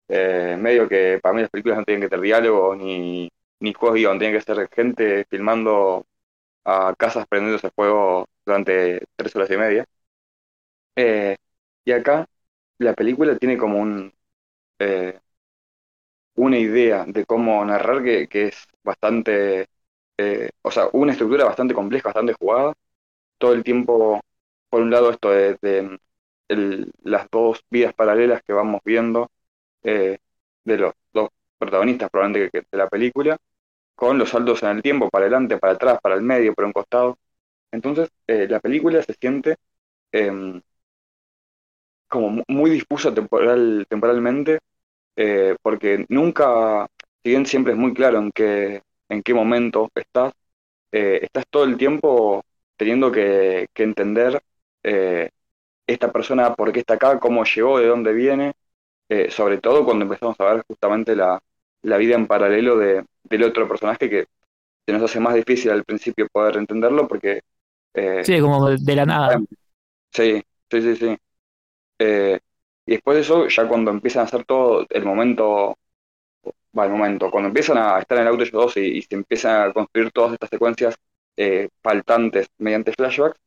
eh, medio que para mí las películas no tienen que tener diálogos ni, ni juegos guion, tienen que ser gente filmando a casas prendiéndose fuego durante tres horas y media. Eh, y acá la película tiene como un eh, una idea de cómo narrar que, que es bastante, eh, o sea, una estructura bastante compleja, bastante jugada. Todo el tiempo, por un lado, esto de, de las dos vidas paralelas que vamos viendo eh, de los dos protagonistas probablemente que- de la película, con los saltos en el tiempo, para adelante, para atrás, para el medio, por un costado. Entonces, eh, la película se siente em, como mu- muy difusa temporal, temporalmente, eh, porque nunca, si bien siempre es muy claro en qué, en qué momento estás, eh, estás todo el tiempo teniendo que, que entender eh, esta persona por qué está acá, cómo llegó, de dónde viene, sobre todo cuando empezamos a ver justamente la, la vida en paralelo de, del otro personaje que se nos hace más difícil al principio poder entenderlo porque... Sí, como de la nada. Sí, sí, sí, sí. Eh, y después de eso, ya cuando empiezan a hacer todo el momento, va, el momento, cuando empiezan a estar en el auto ellos dos y, se empiezan a construir todas estas secuencias eh, faltantes mediante flashbacks,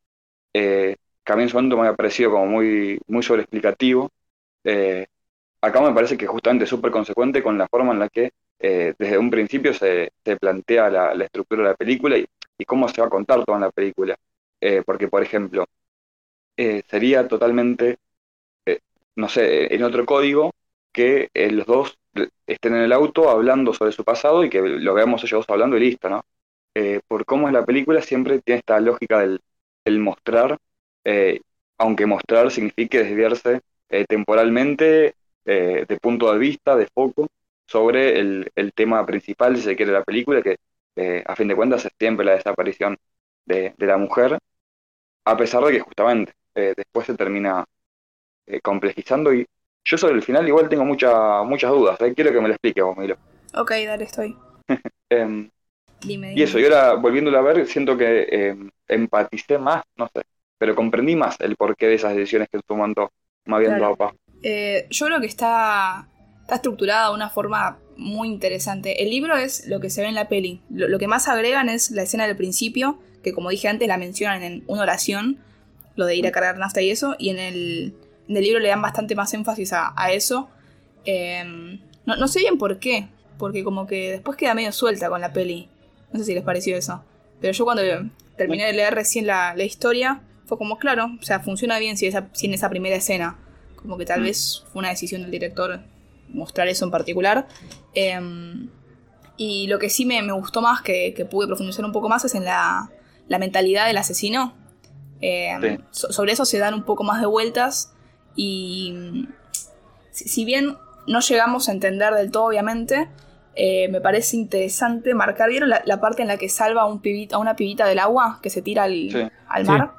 eh, que a mí en su momento me ha parecido como muy, muy sobreexplicativo. Eh, acá me parece que justamente súper consecuente con la forma en la que eh, desde un principio se, se plantea la, estructura de la película y, cómo se va a contar toda la película. Eh, porque, por ejemplo, eh, sería totalmente, eh, no sé, en otro código, que eh, los dos estén en el auto hablando sobre su pasado y que lo veamos ellos dos hablando y listo, ¿no? Eh, por cómo es la película, siempre tiene esta lógica del, mostrar, eh, aunque mostrar signifique desviarse temporalmente, de punto de vista, de foco, sobre el, el tema principal, si se quiere, de la película, que a fin de cuentas es siempre la desaparición de, de la mujer, a pesar de que justamente después se termina eh, complejizando y yo sobre el final igual tengo mucha, muchas dudas, ¿eh? quiero que me lo explique vos, Milo. Ok, dale, estoy. Em, Dime, y eso, y ahora volviéndola a ver, siento que em, empaticé más, no sé, pero comprendí más el porqué de esas decisiones que en su momento me habían dado. Eh, yo creo que está, está estructurada de una forma muy interesante. El libro es lo que se ve en la peli. Lo, lo que más agregan es la escena del principio, que como dije antes la mencionan en una oración, lo de ir a cargar nafta y eso, y en el, en el libro le dan bastante más énfasis a, a eso. Eh, no, no sé bien por qué, porque como que después queda medio suelta con la peli. No sé si les pareció eso. Pero yo cuando terminé de leer recién la, la historia, fue como, claro, o sea, funciona bien si, esa, si en esa primera escena. Como que tal vez fue una decisión del director mostrar eso en particular. Em, y lo que sí me, me gustó más, que, que pude profundizar un poco más, es en la, la mentalidad del asesino. Em, Sí. so- sobre eso se dan un poco más de vueltas. Y si, si bien no llegamos a entender del todo, obviamente, eh, me parece interesante marcar. ¿Vieron la, la parte en la que salva a, un pibita, a una pibita del agua que se tira al, Sí. al Sí. mar?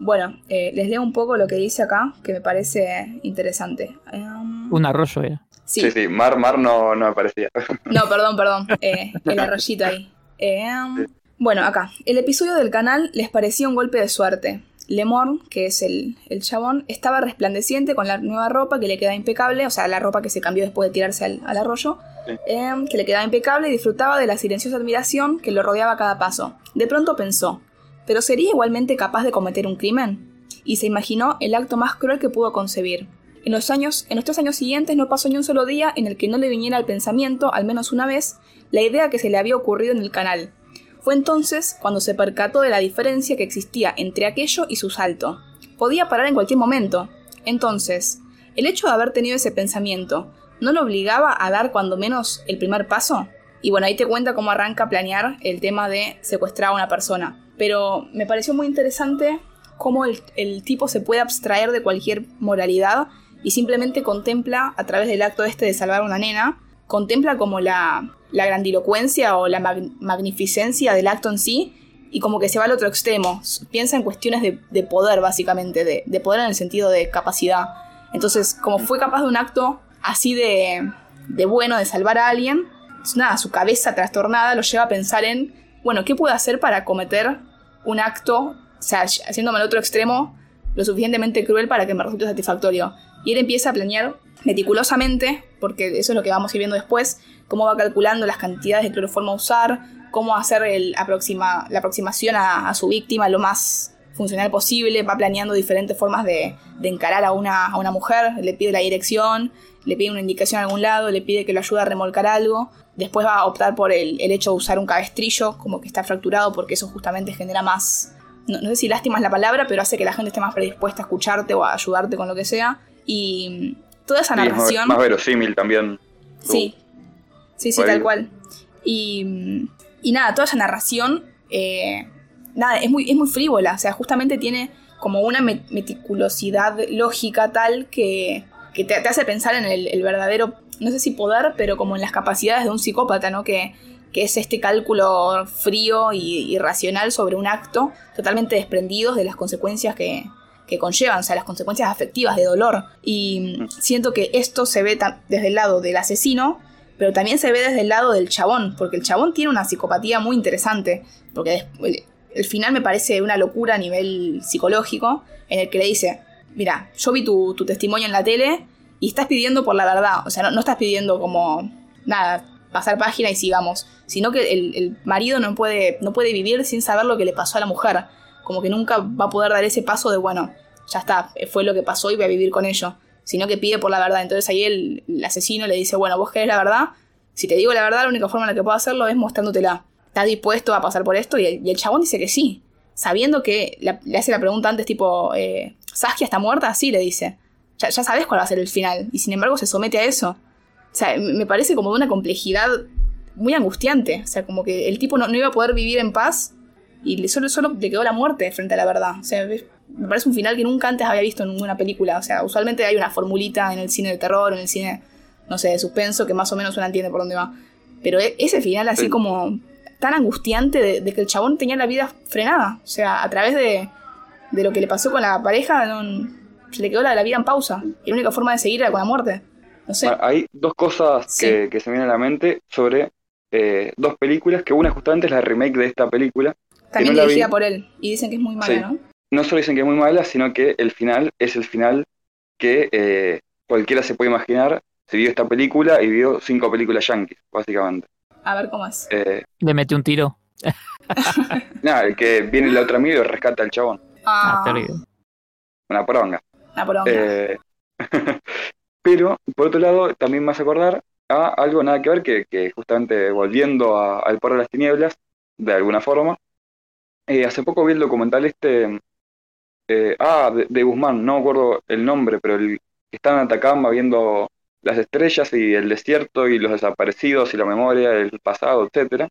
Bueno, eh, les leo un poco lo que dice acá, que me parece interesante. Em, Un arroyo era. sí. Sí, sí, Mar, Mar no, no me parecía. No, perdón, perdón. Eh, el arroyito ahí. Em, bueno, acá. El episodio del canal les parecía un golpe de suerte. Lemor, que es el, el chabón, estaba resplandeciente con la nueva ropa que le queda impecable, o sea, la ropa que se cambió después de tirarse al, al arroyo, Sí. em, que le quedaba impecable y disfrutaba de la silenciosa admiración que lo rodeaba a cada paso. De pronto pensó, ¿pero sería igualmente capaz de cometer un crimen? Y se imaginó el acto más cruel que pudo concebir. En los, años, en los tres años siguientes no pasó ni un solo día en el que no le viniera al pensamiento, al menos una vez, la idea que se le había ocurrido en el canal. Fue entonces cuando se percató de la diferencia que existía entre aquello y su salto. Podía parar en cualquier momento. Entonces, el hecho de haber tenido ese pensamiento, ¿no lo obligaba a dar cuando menos el primer paso? Y bueno, ahí te cuenta cómo arranca planear el tema de secuestrar a una persona. Pero me pareció muy interesante cómo el, el tipo se puede abstraer de cualquier moralidad y simplemente contempla, a través del acto este de salvar a una nena, contempla como la, la grandilocuencia o la mag- magnificencia del acto en sí y como que se va al otro extremo. Piensa en cuestiones de, de poder, básicamente, de, de poder en el sentido de capacidad. Entonces, como fue capaz de un acto así de, de bueno, de salvar a alguien, nada, su cabeza trastornada lo lleva a pensar en, bueno, ¿qué puedo hacer para cometer un acto, o sea, haciéndome al otro extremo, lo suficientemente cruel para que me resulte satisfactorio? Y él empieza a planear meticulosamente, porque eso es lo que vamos a ir viendo después, cómo va calculando las cantidades de cloroformo a usar, cómo hacer el aproxima, la aproximación a, a su víctima lo más funcional posible, va planeando diferentes formas de, de encarar a una, a una mujer, le pide la dirección, le pide una indicación a algún lado, le pide que lo ayude a remolcar algo, después va a optar por el, el hecho de usar un cabestrillo, como que está fracturado, porque eso justamente genera más, no, no sé si lástima es la palabra, pero hace que la gente esté más predispuesta a escucharte o a ayudarte con lo que sea, y toda esa Sí, es narración... más, más verosímil también. Sí, sí, sí, tal cual. Y, y nada, toda esa narración, eh, nada, es muy, es muy frívola, o sea, justamente tiene como una me- meticulosidad lógica tal que, que te, te hace pensar en el, el verdadero, no sé si poder, pero como en las capacidades de un psicópata, ¿no? Que, que es este cálculo frío y, y racional sobre un acto, totalmente desprendidos de las consecuencias que, que conllevan, o sea, las consecuencias afectivas de dolor. Y mm, siento que esto se ve desde el lado del asesino, pero también se ve desde el lado del chabón, porque el chabón tiene una psicopatía muy interesante, porque el, el final me parece una locura a nivel psicológico, en el que le dice, mira, yo vi tu, tu testimonio en la tele y estás pidiendo por la verdad, o sea, no, no estás pidiendo como, nada, pasar página y sigamos, sino que el, el marido no puede, no puede vivir sin saber lo que le pasó a la mujer, como que nunca va a poder dar ese paso de, bueno, ya está, fue lo que pasó y voy a vivir con ello, sino que pide por la verdad. Entonces ahí el, el asesino le dice, bueno, vos querés la verdad, si te digo la verdad, la única forma en la que puedo hacerlo es mostrándotela. ¿Estás dispuesto a pasar por esto? Y el, y el chabón dice que sí, sabiendo que le hace la pregunta antes tipo, eh, ¿Saskia está muerta? Sí, le dice. Ya, sabes cuál va a ser el final, y sin embargo se somete a eso. O sea, me parece como de una complejidad muy angustiante. O sea, como que el tipo no, no iba a poder vivir en paz y solo, solo le quedó la muerte frente a la verdad. O sea, me parece un final que nunca antes había visto en ninguna película. O sea, usualmente hay una formulita en el cine de terror, en el cine, no sé, de suspenso, que más o menos uno entiende por dónde va. Pero e- ese final así Sí. como tan angustiante de, de que el chabón tenía la vida frenada. O sea, a través de, de lo que le pasó con la pareja, no- se le quedó la, la vida en pausa. Y la única forma de seguir era con la muerte. No sé. Bueno, hay dos cosas Sí. que, que se me vienen a la mente sobre eh, dos películas, que una justamente es la remake de esta película. También no dirigida por él. Y dicen que es muy mala, Sí. ¿no? No solo dicen que es muy mala, sino que el final es el final que eh, cualquiera se puede imaginar si vio esta película y vio cinco películas yankees, básicamente. A ver cómo es. Eh, Le mete un tiro. nada, el que viene la otra amiga y rescata al chabón. Ah, Ah, terrible. Una poronga. una poronga. Eh, pero, por otro lado, también me hace acordar a algo nada que ver, que, que justamente volviendo a- al Porro de las Tinieblas, de alguna forma, eh, hace poco vi el documental este, eh, ah, de, Guzmán, no me acuerdo el nombre, pero el que está en Atacama viendo las estrellas y el desierto y los desaparecidos y la memoria, el pasado, etcétera,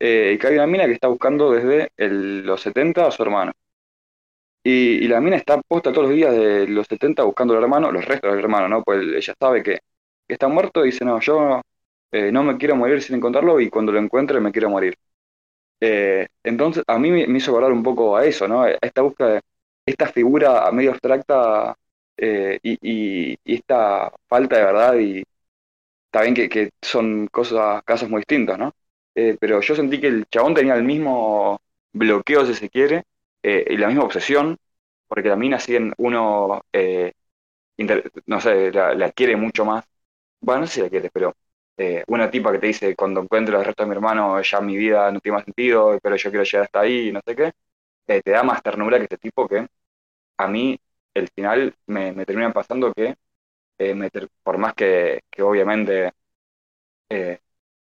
eh, y que hay una mina que está buscando desde los 70 a su hermano. Y, la mina está posta todos los días de los 70 buscando al hermano, los restos del hermano, ¿no? Pues ella sabe que, está muerto y dice, no, yo eh, no me quiero morir sin encontrarlo y cuando lo encuentre me quiero morir. Entonces, a mí me, me hizo acordar un poco a eso, ¿no? A esta búsqueda, de- esta figura medio abstracta eh, y, esta falta de verdad y está bien que, son cosas, casos muy distintos, ¿no? Eh, pero yo sentí que el chabón tenía el mismo bloqueo, si se quiere, eh, y la misma obsesión, porque la mina siguen uno, eh, inter- no sé, la, la quiere mucho más. Bueno, no sé si la quiere, pero una tipa que te dice, cuando encuentre el resto de mi hermano, ya mi vida no tiene más sentido, pero yo quiero llegar hasta ahí, no sé qué, te da más ternura que este tipo que a mí, el final, me, me termina pasando que eh, meter, por más que, que obviamente eh,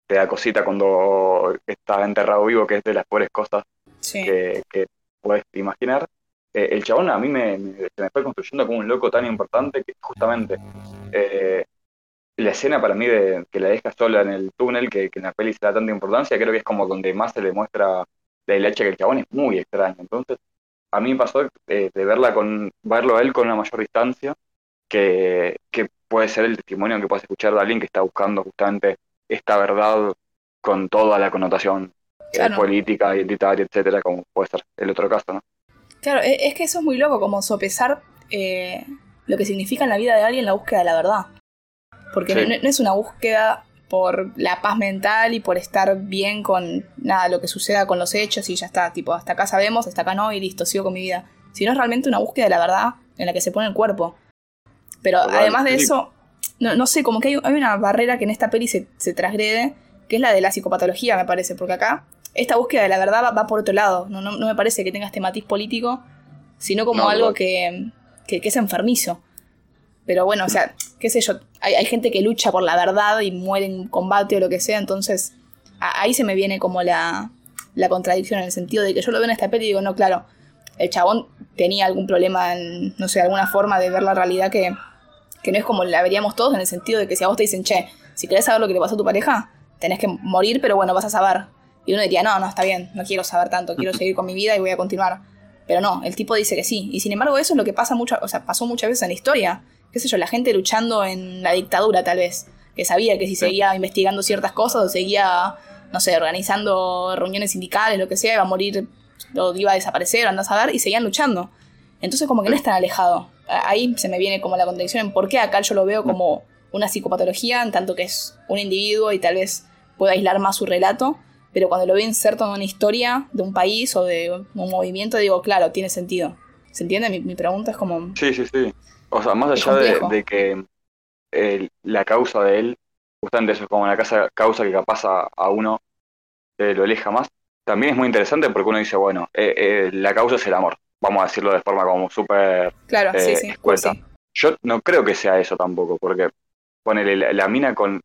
te da cosita cuando estás enterrado vivo, que es de las peores cosas Sí. que, que puedes imaginar. Eh, el chabón a mí me, me- se me fue construyendo como un loco tan importante que justamente la escena para mí de que la deja sola en el túnel, que, que en la peli se da tanta importancia, creo que es como donde más se le muestra la hilacha que el chabón es muy extraño. Entonces, a mí me pasó eh, de verla con, verlo a él con una mayor distancia, que, que puede ser el testimonio que puedes escuchar de alguien que está buscando justamente esta verdad con toda la connotación eh, Claro. política, identitaria, etcétera, como puede ser el otro caso, ¿no? Claro, e- es que eso es muy loco, como sopesar eh, lo que significa en la vida de alguien la búsqueda de la verdad. Porque Sí. no, no es una búsqueda por la paz mental y por estar bien con nada, lo que suceda con los hechos y ya está, tipo, hasta acá sabemos, hasta acá no y listo, sigo con mi vida. Sino es realmente una búsqueda de la verdad en la que se pone el cuerpo. Pero Total, además de eso, no, no sé, como que hay, hay una barrera que en esta peli se, se transgrede, que es la de la psicopatología, me parece, porque acá esta búsqueda de la verdad va, va por otro lado. No, no, no me parece que tenga este matiz político, sino como algo que, que, que es enfermizo. Pero bueno, o sea, qué sé yo, hay, hay gente que lucha por la verdad y muere en combate o lo que sea, entonces a- ahí se me viene como la, la contradicción en el sentido de que yo lo veo en esta peli y digo, no, claro, el chabón tenía algún problema, en, no sé, alguna forma de ver la realidad que, que no es como la veríamos todos en el sentido de que si a vos te dicen, che, si querés saber lo que le pasó a tu pareja, tenés que morir, pero bueno, vas a saber. Y uno diría, no, no, está bien, no quiero saber tanto, quiero seguir con mi vida y voy a continuar. Pero no, el tipo dice que sí. Y sin embargo, eso es lo que pasa mucho, o sea, pasó muchas veces en la historia. Qué sé yo, la gente luchando en la dictadura, tal vez. Que sabía que si seguía investigando ciertas cosas o seguía, no sé, organizando reuniones sindicales, lo que sea, iba a morir o iba a desaparecer, andás a ver, y seguían luchando. Entonces, como que no es tan alejado. Ahí se me viene como la contradicción en por qué acá yo lo veo como una psicopatología, en tanto que es un individuo y tal vez pueda aislar más su relato, pero cuando lo veo inserto en una historia de un país o de un movimiento, digo, claro, tiene sentido. ¿Se entiende? Mi, mi pregunta es como... Sí, sí, sí. O sea, más allá de, que eh, la causa de él, justamente eso es como una casa, causa que capaz a, a uno eh, lo aleja más, también es muy interesante porque uno dice, bueno, eh, eh, la causa es el amor. Vamos a decirlo de forma como súper Claro, sí, eh, sí. escueta. sí. Yo no creo que sea eso tampoco, porque ponele la, la mina con.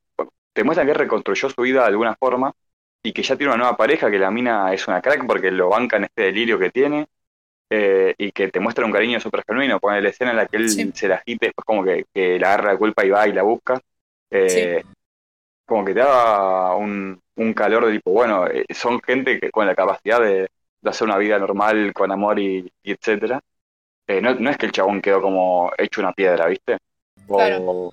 Te muestra que reconstruyó su vida de alguna forma y que ya tiene una nueva pareja, que la mina es una crack porque lo banca en este delirio que tiene eh, y que te muestra un cariño súper genuino. Pone la escena en la que él Sí. se la agita y después como que, que le agarra la culpa y va y la busca. Eh, Como que te da un, un calor de tipo, bueno, eh, son gente que con la capacidad de, de hacer una vida normal, con amor y, y etcétera. No, no es que el chabón quedó como hecho una piedra, ¿viste? O, Claro.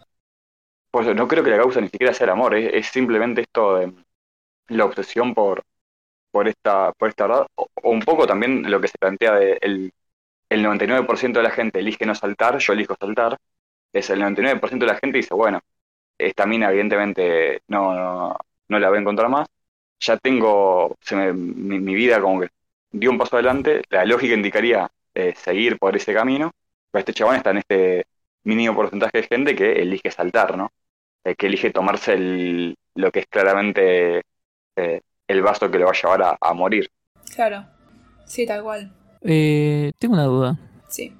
Pues no creo que la causa ni siquiera sea el amor, es, es simplemente esto de la obsesión por, por esta, por esta verdad, o, un poco también lo que se plantea de el, el 99% de la gente elige no saltar, yo elijo saltar, es el 99% de la gente dice, bueno, esta mina evidentemente no, no, no la voy a encontrar más, ya tengo, se me- mi, mi vida como que dio un paso adelante, la lógica indicaría eh, seguir por ese camino, pero este chabón está en este mínimo porcentaje de gente que elige saltar, ¿no? Eh, que elige tomarse el, lo que es claramente eh, el vaso que le va a llevar a, a morir. Claro. Sí, tal cual. Eh, tengo una duda. Sí.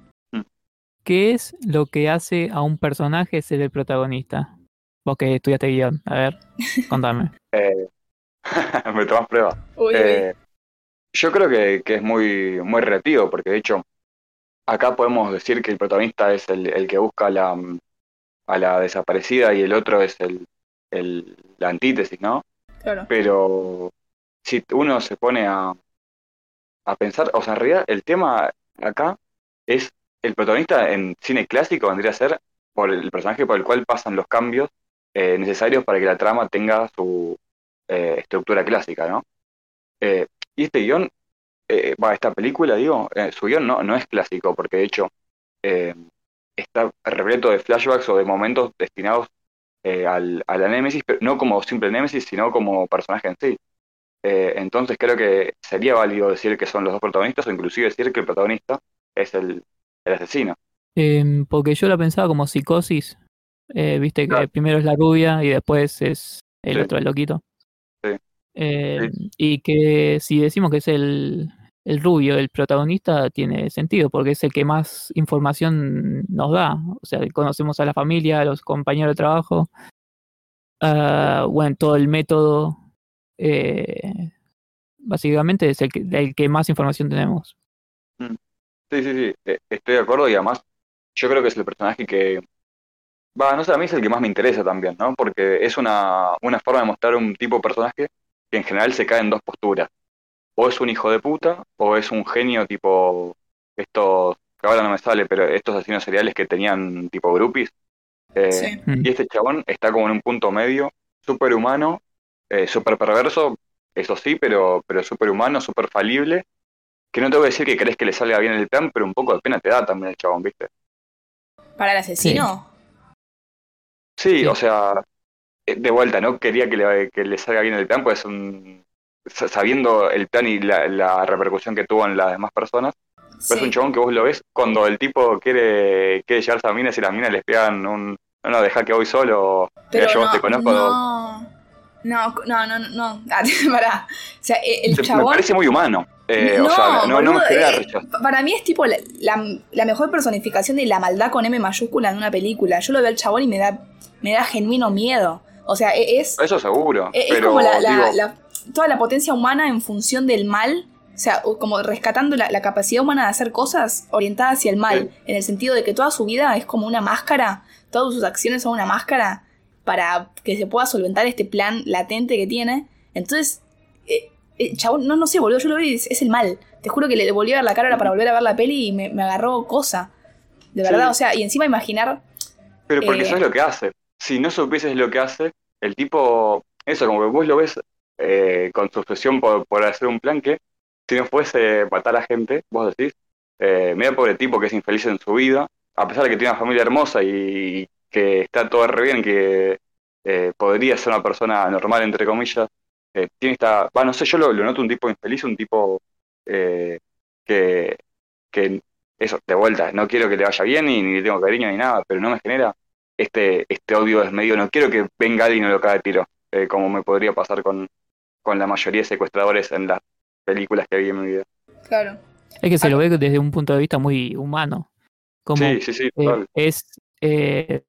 ¿Qué es lo que hace a un personaje ser el protagonista? Vos que estudiaste guion, a ver, contame. Eh, me tomas prueba. Uy, uy. Eh, yo creo que, que es muy, muy relativo, porque de hecho, acá podemos decir que el protagonista es el, el que busca a la, a la desaparecida y el otro es el, el- la antítesis, ¿no? Claro. Pero si uno se pone a, a pensar, o sea, en realidad el tema acá es el protagonista en cine clásico vendría a ser por el personaje por el cual pasan los cambios eh, necesarios para que la trama tenga su eh, estructura clásica, ¿no? Eh, y este guion, eh, va, esta película, digo, eh, su guion no, no es clásico, porque de hecho está repleto de flashbacks o de momentos destinados al, a la Némesis, pero no como simple Némesis, sino como personaje en sí. Eh, entonces creo que sería válido decir que son los dos protagonistas, o inclusive decir que el protagonista es el, el asesino. Em, porque yo la pensaba como psicosis. Eh, Viste que primero es la rubia y después es el Sí. otro, el loquito. Sí. Em, Y que si decimos que es el, el rubio, el protagonista, tiene sentido porque es el que más información nos da. O sea, conocemos a la familia, a los compañeros de trabajo, ah, bueno, todo el método. Eh, básicamente es el que, el que más información tenemos. Sí, sí, sí, eh, estoy de acuerdo y además yo creo que es el personaje que, va, no sé, a mí es el que más me interesa también, ¿no? Porque es una, una forma de mostrar un tipo de personaje que en general se cae en dos posturas. O es un hijo de puta, o es un genio tipo estos, que ahora no me sale, pero estos asesinos seriales que tenían tipo groupies. Eh, Sí. Mm. Y este chabón está como en un punto medio, súper humano, eh, súper perverso, eso sí, pero, pero súper humano, súper falible. Que no te voy a decir que crees que le salga bien el plan, pero un poco de pena te da también el chabón, ¿viste? Para el asesino. Sí, Sí. o sea, eh, de vuelta, no quería que le, que le salga bien el plan, pues es un, sa- sabiendo el plan y la, la repercusión que tuvo en las demás personas, pero es Sí. un chabón que vos lo ves cuando el tipo quiere, quiere llevarse a minas y las minas les pegan un, no, no, deja que voy solo, mira, Pero yo no, te conozco. no, no, no, no, no. Ah, pará. O sea, e- el Se- me chabón. parece muy humano. Eh, no, o sea, no, no me boludo, genera eh, para mí es tipo la, la- la mejor personificación de la maldad con M mayúscula en una película. Yo lo veo al chabón y me da, me da genuino miedo. O sea, e- es, Eso seguro, es, es como la, digo, toda la potencia humana en función del mal. O sea, como rescatando la, la capacidad humana de hacer cosas orientadas hacia el mal. En el sentido de que toda su vida es como una máscara. Todas sus acciones son una máscara para que se pueda solventar este plan latente que tiene. Entonces, eh, eh, chabón, no, no sé, boludo, yo lo vi y es, es el mal. Te juro que le volví a ver la cara para volver a ver la peli y me, me agarró cosa. De Sí. verdad, o sea, y encima imaginar. Pero porque Eh, sabes lo que hace. Si no supieses lo que hace, el tipo, eso, como que vos lo ves eh, con su obsesión por, por hacer un plan que, si no fuese matar a gente, vos decís, mira pobre tipo que es infeliz en su vida, a pesar de que tiene una familia hermosa y que está todo re bien, que eh, podría ser una persona normal, entre comillas, eh, tiene esta, va, no sé, yo lo, lo noto un tipo infeliz, un tipo eh, que, que, eso, de vuelta, no quiero que le vaya bien ni, ni le tengo cariño ni nada, pero no me genera este, este odio desmedido. No quiero que venga alguien y lo cague a tiro, eh, como me podría pasar con, con la mayoría de secuestradores en las películas que vi en mi vida. Claro. Es que se lo ve desde un punto de vista muy humano. Como Sí, sí, sí, eh, total. es eh,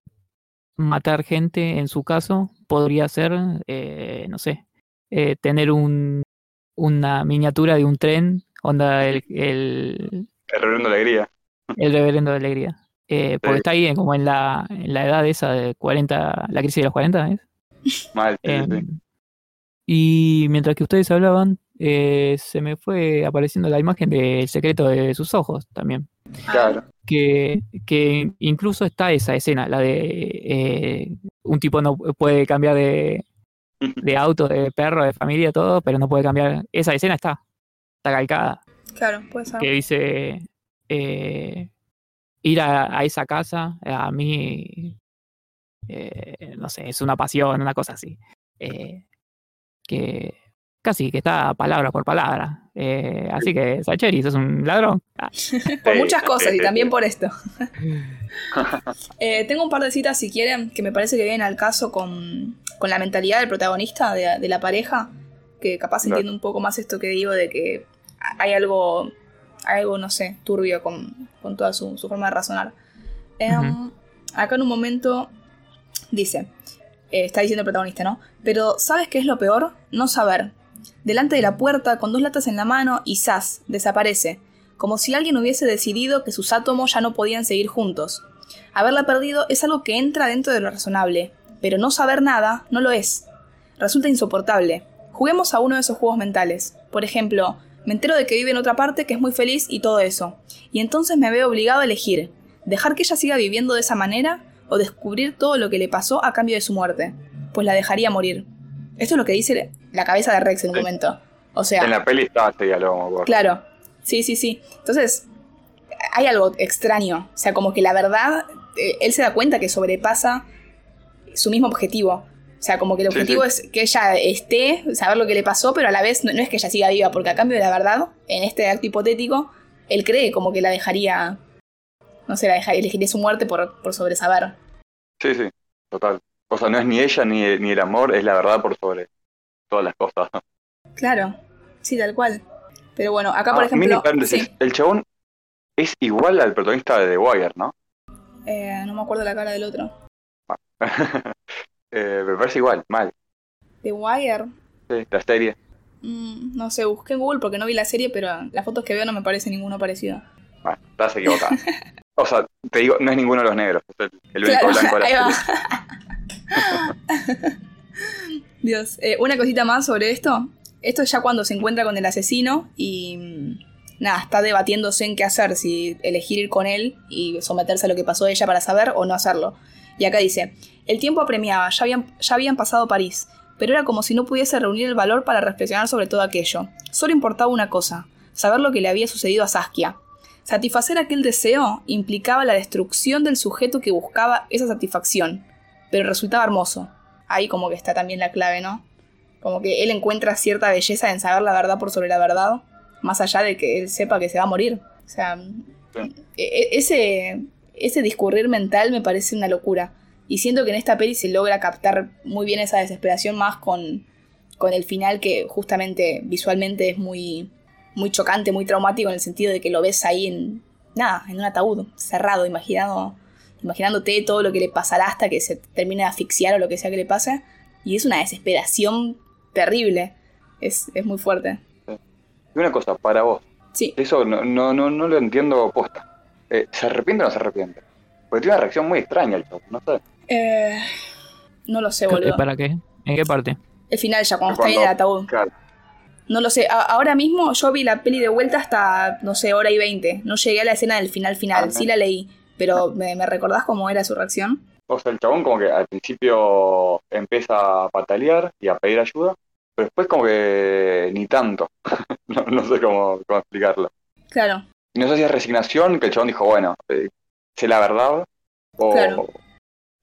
matar gente, en su caso, podría ser, eh, no sé, eh, tener un, una miniatura de un tren, onda el, el, El reverendo alegría. el reverendo de alegría. Eh, porque Sí. está ahí como en la, en la edad esa de 40, la crisis de los 40, ¿es? Mal, sí, sí, sí. Em, y mientras que ustedes hablaban, eh, se me fue apareciendo la imagen del secreto de sus ojos también. Claro. Que, que incluso está esa escena, la de eh, un tipo no puede cambiar de, de auto, de perro, de familia, todo, pero no puede cambiar. Esa escena está, está calcada. Claro, puede ser. Que dice eh, ir a, a esa casa, a mí, eh, no sé, es una pasión, una cosa así. Eh, que casi que está palabra por palabra. Eh, así que, Sacheri, sos un ladrón. Ah, Por muchas cosas y también por esto. Eh, tengo un par de citas, si quieren, que me parece que vienen al caso con, con la mentalidad del protagonista, de, de la pareja, que capaz entiende un poco más esto que digo de que hay algo, hay algo no sé, turbio con, con toda su, su forma de razonar. Em, Acá en un momento dice, eh, está diciendo el protagonista, ¿no? Pero ¿sabes qué es lo peor? No saber. Delante de la puerta, con dos latas en la mano, y ¡zas! desaparece, como si alguien hubiese decidido que sus átomos ya no podían seguir juntos. Haberla perdido es algo que entra dentro de lo razonable, pero no saber nada no lo es. Resulta insoportable. Juguemos a uno de esos juegos mentales. Por ejemplo, me entero de que vive en otra parte que es muy feliz y todo eso. Y entonces me veo obligado a elegir, dejar que ella siga viviendo de esa manera o descubrir todo lo que le pasó a cambio de su muerte. Pues la dejaría morir. Esto es lo que dice la cabeza de Rex en un Sí. momento. O sea, En la peli está este diálogo, acuerdo. Claro, sí, sí, sí. Entonces, hay algo extraño. O sea, como que la verdad, eh, él se da cuenta que sobrepasa su mismo objetivo. O sea, como que el Sí, objetivo sí. es que ella esté, saber lo que le pasó, pero a la vez no, no es que ella siga viva, porque a cambio de la verdad, en este acto hipotético, él cree como que la dejaría, no sé, la dejaría, elegiría su muerte por, por sobresaber. Sí, sí, total. O sea, no es ni ella ni, ni el amor, es la verdad por sobre todas las cosas. Claro, sí, tal cual. Pero bueno, acá por Ah, ejemplo. sí, El chabón es igual al protagonista de The Wire, ¿no? eh, no me acuerdo la cara del otro. Eh, me parece igual, mal. The Wire. Sí, la serie. mm, no sé, busqué en Google porque no vi la serie, pero las fotos que veo no me parece ninguno parecido. Bueno, estás equivocado. o sea, te digo, no es ninguno de los negros. Es el, único Claro, blanco de la serie. Dios, eh, una cosita más sobre esto. Esto es ya cuando se encuentra con el asesino y mm, nada, está debatiéndose en qué hacer, si elegir ir con él y someterse a lo que pasó a ella para saber o no hacerlo. Y acá dice, el tiempo apremiaba, ya habían, ya habían pasado París, pero era como si no pudiese reunir el valor para reflexionar sobre todo aquello. Solo importaba una cosa, saber lo que le había sucedido a Saskia. Satisfacer aquel deseo implicaba la destrucción del sujeto que buscaba esa satisfacción, pero resultaba hermoso. Ahí como que está también la clave, ¿no? Como que él encuentra cierta belleza en saber la verdad por sobre la verdad, más allá de que él sepa que se va a morir. O sea, e- e- ese, ese discurrir mental me parece una locura. Y siento que en esta peli se logra captar muy bien esa desesperación más con, con el final que justamente visualmente es muy, muy chocante, muy traumático en el sentido de que lo ves ahí en nada, en un ataúd cerrado, imaginado, imaginándote todo lo que le pasará hasta que se termine de asfixiar o lo que sea que le pase. Y es una desesperación terrible. Es, es muy fuerte. Y una cosa, para vos. Sí. Eso no, no, no, no lo entiendo posta. Eh, ¿Se arrepiente o no se arrepiente? Porque tiene una reacción muy extraña el chabón, no sé. Eh, no lo sé, boludo. ¿Para qué? ¿En qué parte? El final ya, cuando está ahí en el ataúd. Claro. No lo sé. A- ahora mismo yo vi la peli de vuelta hasta, no sé, hora y veinte. No llegué a la escena del final final. Ajá. Sí la leí. Pero ¿me, me recordás cómo era su reacción? O sea, el chabón como que al principio empieza a patalear y a pedir ayuda, pero después como que ni tanto. no, no sé cómo, cómo explicarlo. Claro. No sé si es resignación, que el chabón dijo, bueno, eh, sé la verdad, o, Claro.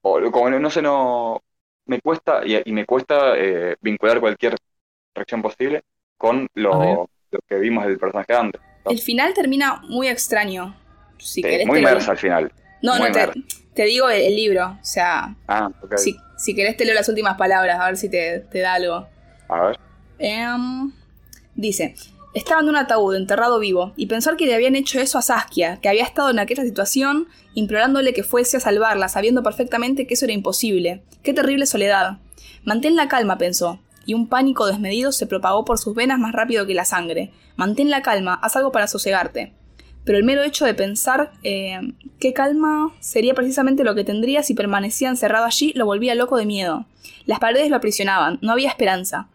o como no, no sé, no, me cuesta, y, y me cuesta eh, vincular cualquier reacción posible con lo, lo que vimos del personaje antes. El final termina muy extraño. Si Sí, querés muy inmersa al final. No, muy no, te, te digo el, el libro. O sea, Ah, si, si querés te leo las últimas palabras, a ver si te, te da algo. A ver. Em, dice, estaba en un ataúd enterrado vivo y pensar que le habían hecho eso a Saskia, que había estado en aquella situación implorándole que fuese a salvarla, sabiendo perfectamente que eso era imposible. Qué terrible soledad. Mantén la calma, pensó, y un pánico desmedido se propagó por sus venas más rápido que la sangre. Mantén la calma, haz algo para sosegarte. Pero el mero hecho de pensar eh, qué calma sería precisamente lo que tendría si permanecía encerrado allí lo volvía loco de miedo. Las paredes lo aprisionaban, no había esperanza.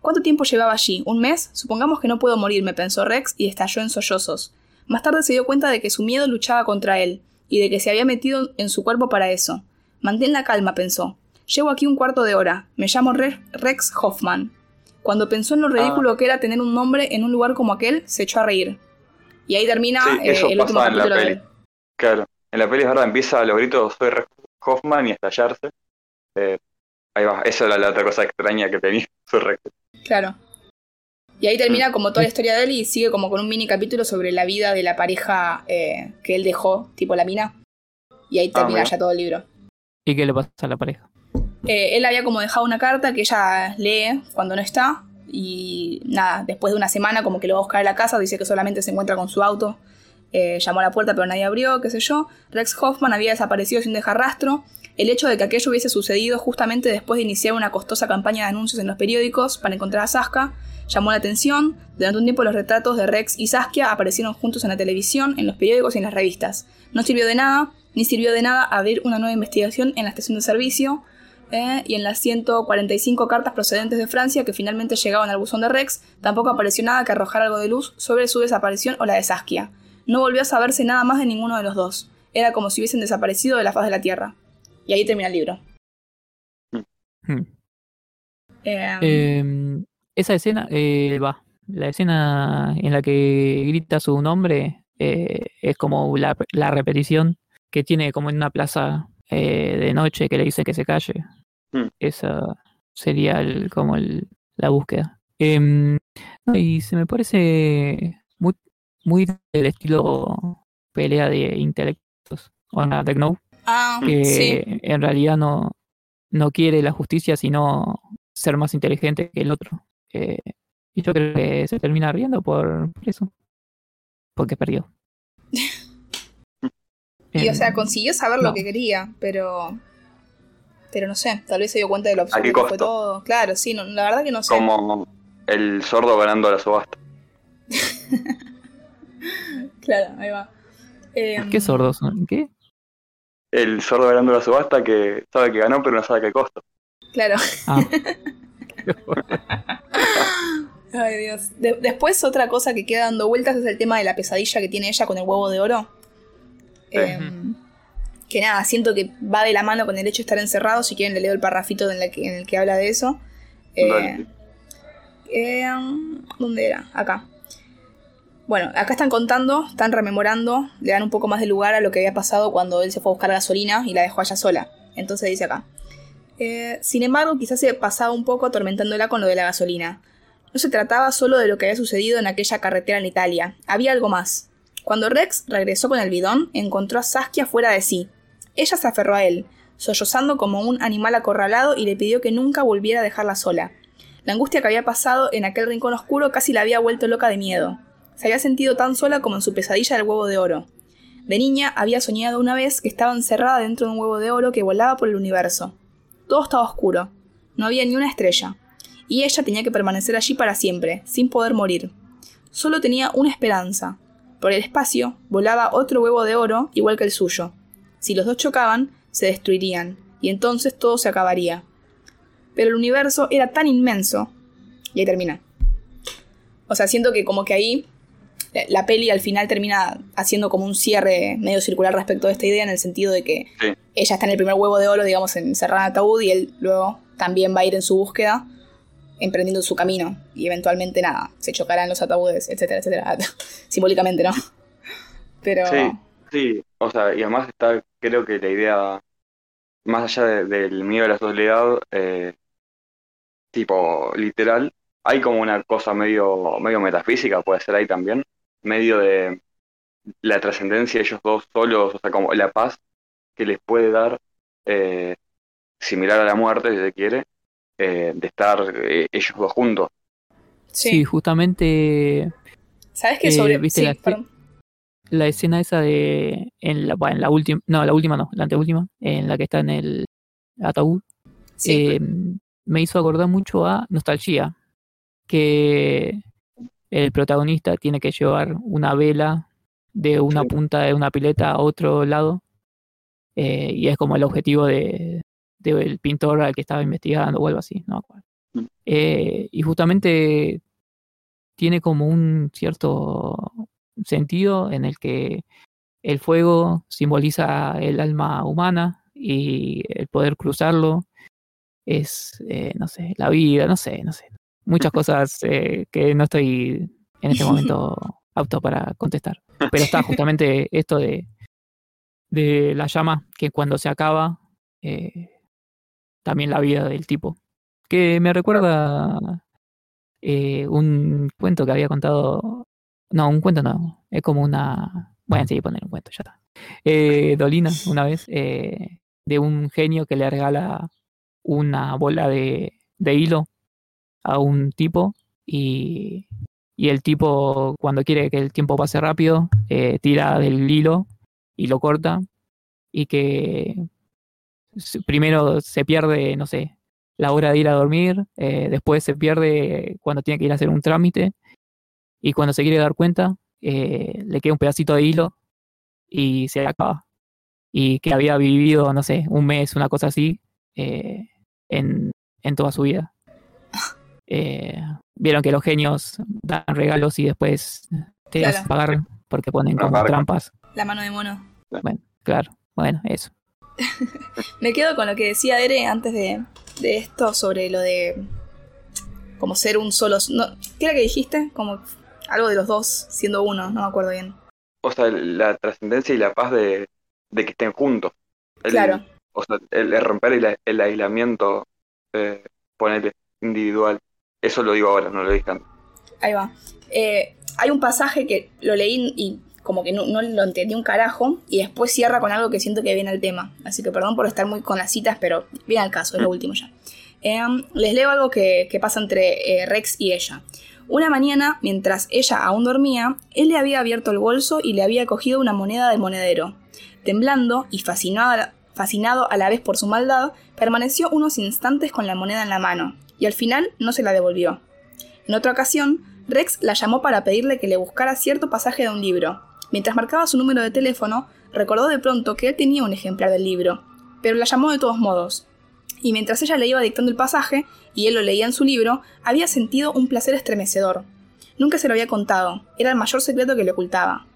¿Cuánto tiempo llevaba allí? ¿Un mes? Supongamos que no puedo morirme, pensó Rex y estalló en sollozos. Más tarde se dio cuenta de que su miedo luchaba contra él, y de que se había metido en su cuerpo para eso. Mantén la calma, pensó. Llevo aquí un cuarto de hora. Me llamo Re- Rex Hoffman. Cuando pensó en lo ridículo que era tener un nombre en un lugar como aquel, se echó a reír. Y ahí termina Sí, eh, eso el último pasa en la de peli. Claro, en la peli es verdad, empieza a los gritos soy Rex Hoffman y a estallarse. Eh, ahí va, esa era la otra cosa extraña que tenía soy. Claro. Y ahí Mm. termina como toda la historia de él y sigue como con un mini capítulo sobre la vida de la pareja eh, que él dejó, tipo la mina. Y ahí Ah, termina ya todo el libro. ¿Y qué le pasa a la pareja? Eh, él había como dejado una carta que ella lee cuando no está. Y nada, después de una semana como que lo va a buscar a la casa, dice que solamente se encuentra con su auto. Eh, llamó a la puerta pero nadie abrió, qué sé yo. Rex Hoffman había desaparecido sin dejar rastro. El hecho de que aquello hubiese sucedido justamente después de iniciar una costosa campaña de anuncios en los periódicos para encontrar a Saskia llamó la atención. Durante un tiempo los retratos de Rex y Saskia aparecieron juntos en la televisión, en los periódicos y en las revistas. No sirvió de nada, ni sirvió de nada abrir una nueva investigación en la estación de servicio eh, y en las 145 cartas procedentes de Francia que finalmente llegaban al buzón de Rex, tampoco apareció nada que arrojara algo de luz sobre su desaparición o la de Saskia. No volvió a saberse nada más de ninguno de los dos. Era como si hubiesen desaparecido de la faz de la Tierra. Y ahí termina el libro. Hmm. Eh, Eh, esa escena, eh, va, la escena en la que grita su nombre eh, es como la, la repetición que tiene como en una plaza eh, de noche que le dice que se calle. Hmm. Esa sería el- como el- la búsqueda. Em, no, y se me parece muy, muy del estilo pelea de intelectos. O la Death Note, ah, que sí. en realidad no, no quiere la justicia, sino ser más inteligente que el otro. Eh, Y yo creo que se termina riendo por, por eso. Porque perdió. Y o sea, consiguió saber no. lo que quería, pero. Pero no sé, tal vez se dio cuenta de lo ¿A absurdo qué que fue costo? todo. Claro, sí, no- la verdad que no sé. Como el sordo ganando la subasta. Claro, ahí va. Em, ¿Qué sordos son? ¿Qué? El sordo ganando la subasta que sabe que ganó, pero no sabe qué costo. Claro. Ah, Ay, Dios. De- después, otra cosa que queda dando vueltas es el tema de la pesadilla que tiene ella con el huevo de oro. Em, que nada, siento que va de la mano con el hecho de estar encerrado. Si quieren, le leo el parrafito en, la que- en el que habla de eso. Eh. Em, ¿Dónde era? Acá. Bueno, acá están contando, están rememorando, le dan un poco más de lugar a lo que había pasado cuando él se fue a buscar gasolina y la dejó allá sola. Entonces dice acá. eh, sin embargo, quizás se pasaba un poco atormentándola con lo de la gasolina. No se trataba solo de lo que había sucedido en aquella carretera en Italia. Había algo más. Cuando Rex regresó con el bidón, encontró a Saskia fuera de sí. Ella se aferró a él, sollozando como un animal acorralado y le pidió que nunca volviera a dejarla sola. La angustia que había pasado en aquel rincón oscuro casi la había vuelto loca de miedo. Se había sentido tan sola como en su pesadilla del huevo de oro. De niña había soñado una vez que estaba encerrada dentro de un huevo de oro que volaba por el universo. Todo estaba oscuro. No había ni una estrella. Y ella tenía que permanecer allí para siempre, sin poder morir. Solo tenía una esperanza. Por el espacio volaba otro huevo de oro igual que el suyo. Si los dos chocaban, se destruirían, y entonces todo se acabaría. Pero el universo era tan inmenso. Y ahí termina. O sea, siento que como que ahí la- la peli al final termina haciendo como un cierre medio circular respecto a esta idea en el sentido de que Sí. ella está en el primer huevo de oro, digamos, encerrada en ataúd y él luego también va a ir en su búsqueda, emprendiendo su camino y eventualmente nada, se chocarán los ataúdes, etcétera, etcétera. Simbólicamente, ¿no? Pero Sí, sí. O sea, y además está, creo que la idea, más allá de- del miedo a la soledad, eh, tipo literal, hay como una cosa medio, medio metafísica, puede ser ahí también, medio de la trascendencia de ellos dos solos, o sea, como la paz que les puede dar, eh, similar a la muerte, si se quiere, eh, de estar eh, ellos dos juntos. sí. sí, justamente ¿Sabes qué eh, sobre ¿viste sí, la- escena esa de en la, bueno, en la última no la última no la anteúltima en la que está en el ataúd Sí. eh, me hizo acordar mucho a nostalgia que el protagonista tiene que llevar una vela de una Sí. punta de una pileta a otro lado eh, y es como el objetivo de del pintor al que estaba investigando o algo así no acuerdo Mm. Eh, y justamente tiene como un cierto sentido en el que el fuego simboliza el alma humana y el poder cruzarlo es, eh, no sé, la vida, no sé, no sé. Muchas cosas eh, que no estoy en este momento apto para contestar. Pero está justamente esto de, de la llama, que cuando se acaba, eh, también la vida del tipo. Que me recuerda eh, un cuento que había contado. No, un cuento no. Es como una. Bueno, sí, poner un cuento, ya está. Eh, Dolina, una vez, eh, de un genio que le regala una bola de, de hilo a un tipo y, y el tipo, cuando quiere que el tiempo pase rápido, tira del hilo y lo corta y que primero se pierde, no sé, la hora de ir a dormir, eh, después se pierde cuando tiene que ir a hacer un trámite y cuando se quiere dar cuenta eh, le queda un pedacito de hilo y se acaba. Y que había vivido, no sé, un mes, una cosa así, eh, en, en toda su vida. Eh, Vieron que los genios dan regalos y después te Claro. hacen pagar porque ponen como trampas. La mano de mono. Bueno, claro, bueno, eso. Me quedo con lo que decía Ere antes de, de esto sobre lo de como ser un solo... No, ¿Qué era que dijiste? Como algo de los dos siendo uno, no me acuerdo bien. O sea, la trascendencia y la paz de, de que estén juntos. El- Claro. O sea, el, el romper el, el aislamiento, eh, ponerle individual. Eso lo digo ahora, no lo dije antes. Ahí va. Eh, hay un pasaje que lo leí y como que no, lo entendí un carajo y después cierra con algo que siento que viene al tema. Así que perdón por estar muy con las citas, pero viene al caso, es lo último ya. Em, les leo algo que, que pasa entre eh, Rex y ella. Una mañana, mientras ella aún dormía, él le había abierto el bolso y le había cogido una moneda de monedero. Temblando y fascinado, fascinado a la vez por su maldad, permaneció unos instantes con la moneda en la mano, y al final no se la devolvió. En otra ocasión, Rex la llamó para pedirle que le buscara cierto pasaje de un libro. Mientras marcaba su número de teléfono, recordó de pronto que él tenía un ejemplar del libro, pero la llamó de todos modos. Y mientras ella le iba dictando el pasaje, y él lo leía en su libro, había sentido un placer estremecedor. Nunca se lo había contado, era el mayor secreto que le ocultaba.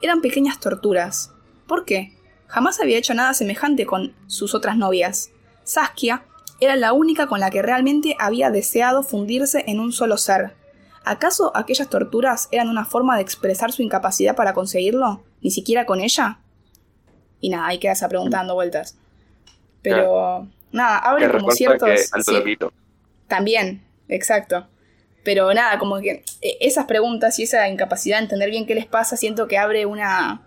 Eran pequeñas torturas. ¿Por qué? Jamás había hecho nada semejante con sus otras novias. Saskia era la única con la que realmente había deseado fundirse en un solo ser. ¿Acaso aquellas torturas eran una forma de expresar su incapacidad para conseguirlo? ¿Ni siquiera con ella? Y nada, ahí queda esa pregunta dando vueltas. Pero nada, abre como ciertos. sí, también, exacto. Pero nada, como que eh, esas preguntas y esa incapacidad de entender bien qué les pasa, siento que abre una,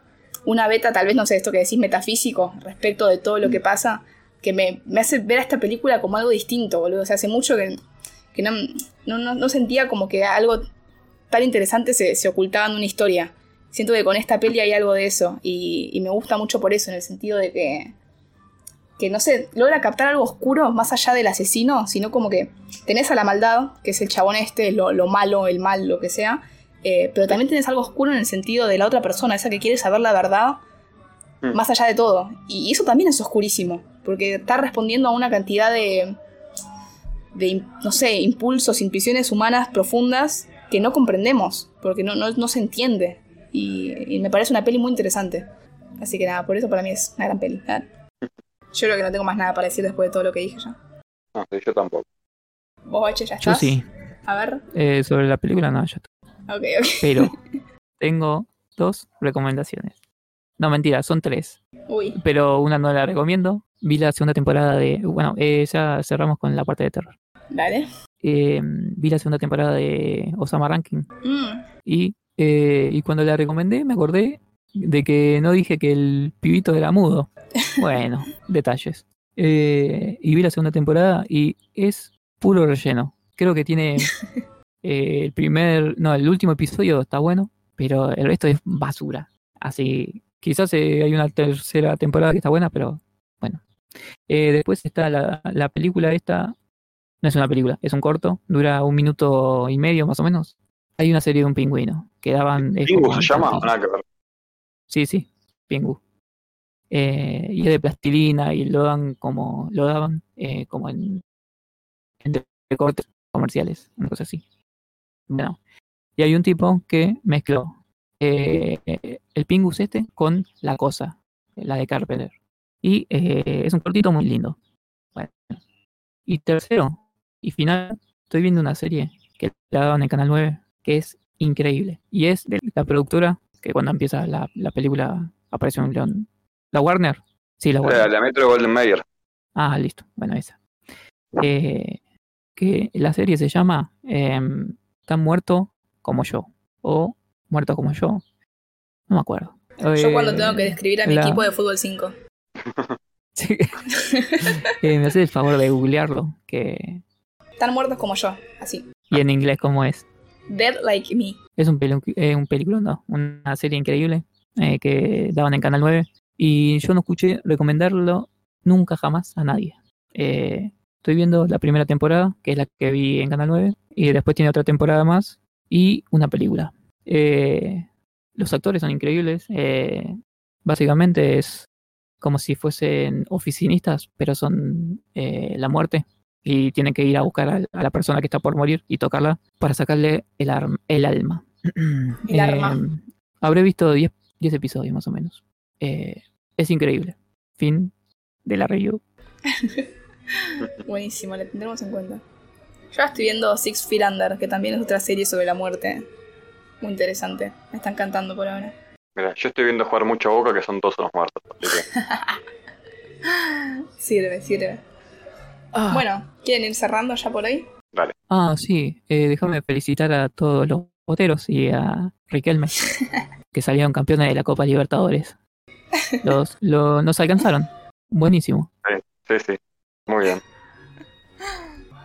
una beta, tal vez, no sé, esto que decís metafísico respecto de todo lo que pasa, que me, me hace ver a esta película como algo distinto, boludo. O sea, hace mucho que, que no, no, no, sentía como que algo tan interesante se, se, ocultaba en una historia. Siento que con esta peli hay algo de eso y, y, me gusta mucho por eso, en el sentido de que, que, no sé, logra captar algo oscuro más allá del asesino, sino como que tenés a la maldad, que es el chabón este, lo, lo malo, el mal, lo que sea, eh, pero también tenés algo oscuro en el sentido de la otra persona, esa que quiere saber la verdad mm. más allá de todo. Y eso también es oscurísimo, porque está respondiendo a una cantidad de, de no sé, impulsos, intuiciones humanas profundas que no comprendemos, porque no, no, se entiende. Y, me parece una peli muy interesante. Así que nada, por eso para mí es una gran peli. Yo creo que no tengo más nada para decir después de todo lo que dije ya. No, yo tampoco. ¿Vos, Bache, ya estás? Yo sí. A ver. Eh, sobre la película, no, yo Ok, ok. Pero tengo dos recomendaciones. No, mentira, son tres. Uy. Pero una no la recomiendo. Vi la segunda temporada de. Bueno, eh, ya cerramos con la parte de terror. Dale. Eh, vi la segunda temporada de Osama Ranking. Mm. Y, eh, y cuando la recomendé, me acordé de que no dije que el pibito era mudo. Bueno, detalles. Eh, y vi la segunda temporada y es puro relleno. Creo que tiene el primer, no, el último episodio está bueno, pero el resto es basura. Así, quizás eh, hay una tercera temporada que está buena, pero bueno. Eh, después está la, la película esta, no es una película, es un corto, dura un minuto y medio más o menos. Hay una serie de un pingüino que daban... es ¿Pingu se llama? que ver. Sí, sí, Pingu. Eh, y es de plastilina y lo dan como lo daban eh, como en, en recortes comerciales, una cosa así. Bueno, y hay un tipo que mezcló eh, el Pingus este con la cosa, la de Carpenter. Y eh, es un cortito muy lindo. Bueno. Y tercero y final, estoy viendo una serie que la daban en Canal 9 que es increíble. Y es de la productora que cuando empieza la, la película aparece un león. ¿La Warner? Sí, la Warner. La, la Metro Golden Mayer. Ah, listo. Bueno, esa. Eh, que la serie se llama em, Tan muerto como yo. O Muerto como yo. No me acuerdo. Yo cuando Eh, tengo que describir a mi la- equipo de fútbol 5. Sí. Eh, me hace el favor de googlearlo. Que... Están muertos como yo, así. Y en inglés, ¿cómo es? Dead like me. Es un, eh, un película, no, una serie increíble eh, que daban en Canal 9 y yo no escuché recomendarlo nunca jamás a nadie. Eh, estoy viendo la primera temporada, que es la que vi en Canal 9, y después tiene otra temporada más y una película. Eh, los actores son increíbles, eh, básicamente es como si fuesen oficinistas, pero son eh, la muerte y tienen que ir a buscar a, a la persona que está por morir y tocarla para sacarle el, arm- el alma. El arma. Eh, habré visto 10 10 episodios más o menos. Eh, es increíble. Fin de la review. Buenísimo, le tendremos en cuenta. Yo estoy viendo Six Feet Under, que también es otra serie sobre la muerte. Muy interesante. Me están cantando por ahora. Mira, yo estoy viendo jugar mucho a Boca que son todos unos muertos. Así que, Sirve, sirve. Ah, Bueno, ¿quieren ir cerrando ya por hoy? dale. ah, sí. eh, déjame felicitar a todos los boteros y a Riquelme, que salieron campeones de la Copa Libertadores. Los, lo- nos alcanzaron. Buenísimo. Sí, sí. Muy bien.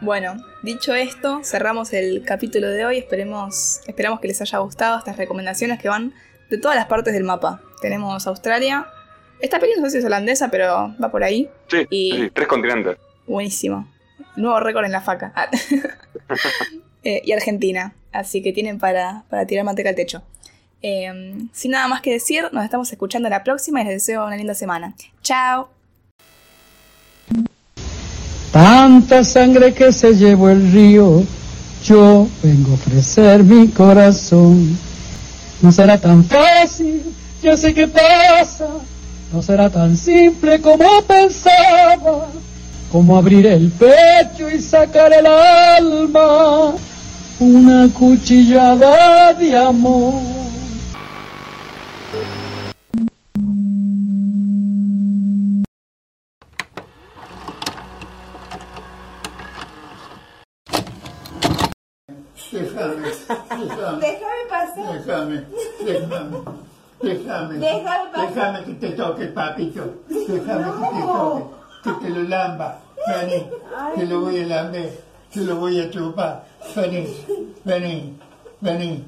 Bueno, dicho esto, cerramos el capítulo de hoy. Esperemos, esperamos que les haya gustado estas recomendaciones que van de todas las partes del mapa. Tenemos Australia. Esta película no sé si es holandesa, pero va por ahí. Sí, Y- sí, tres continentes. Buenísimo. Nuevo récord en la faca. Ah. Eh, y Argentina. Así que tienen para, para tirar manteca al techo. Eh, sin nada más que decir, nos estamos escuchando la próxima y les deseo una linda semana. Chao. Tanta sangre que se llevó el río, yo vengo a ofrecer mi corazón. No será tan fácil, yo sé que pasa, no será tan simple como pensaba, como abrir el pecho y sacar el alma, una cuchillada de amor. Déjame, déjame. Déjame pasar. Déjame, déjame. Déjame. Déjame que te toque, papito. Déjame que te toque. Que te lo lamba. Vení. Te lo voy a lamber. Te lo voy a chupar. Vení. Vení. Vení.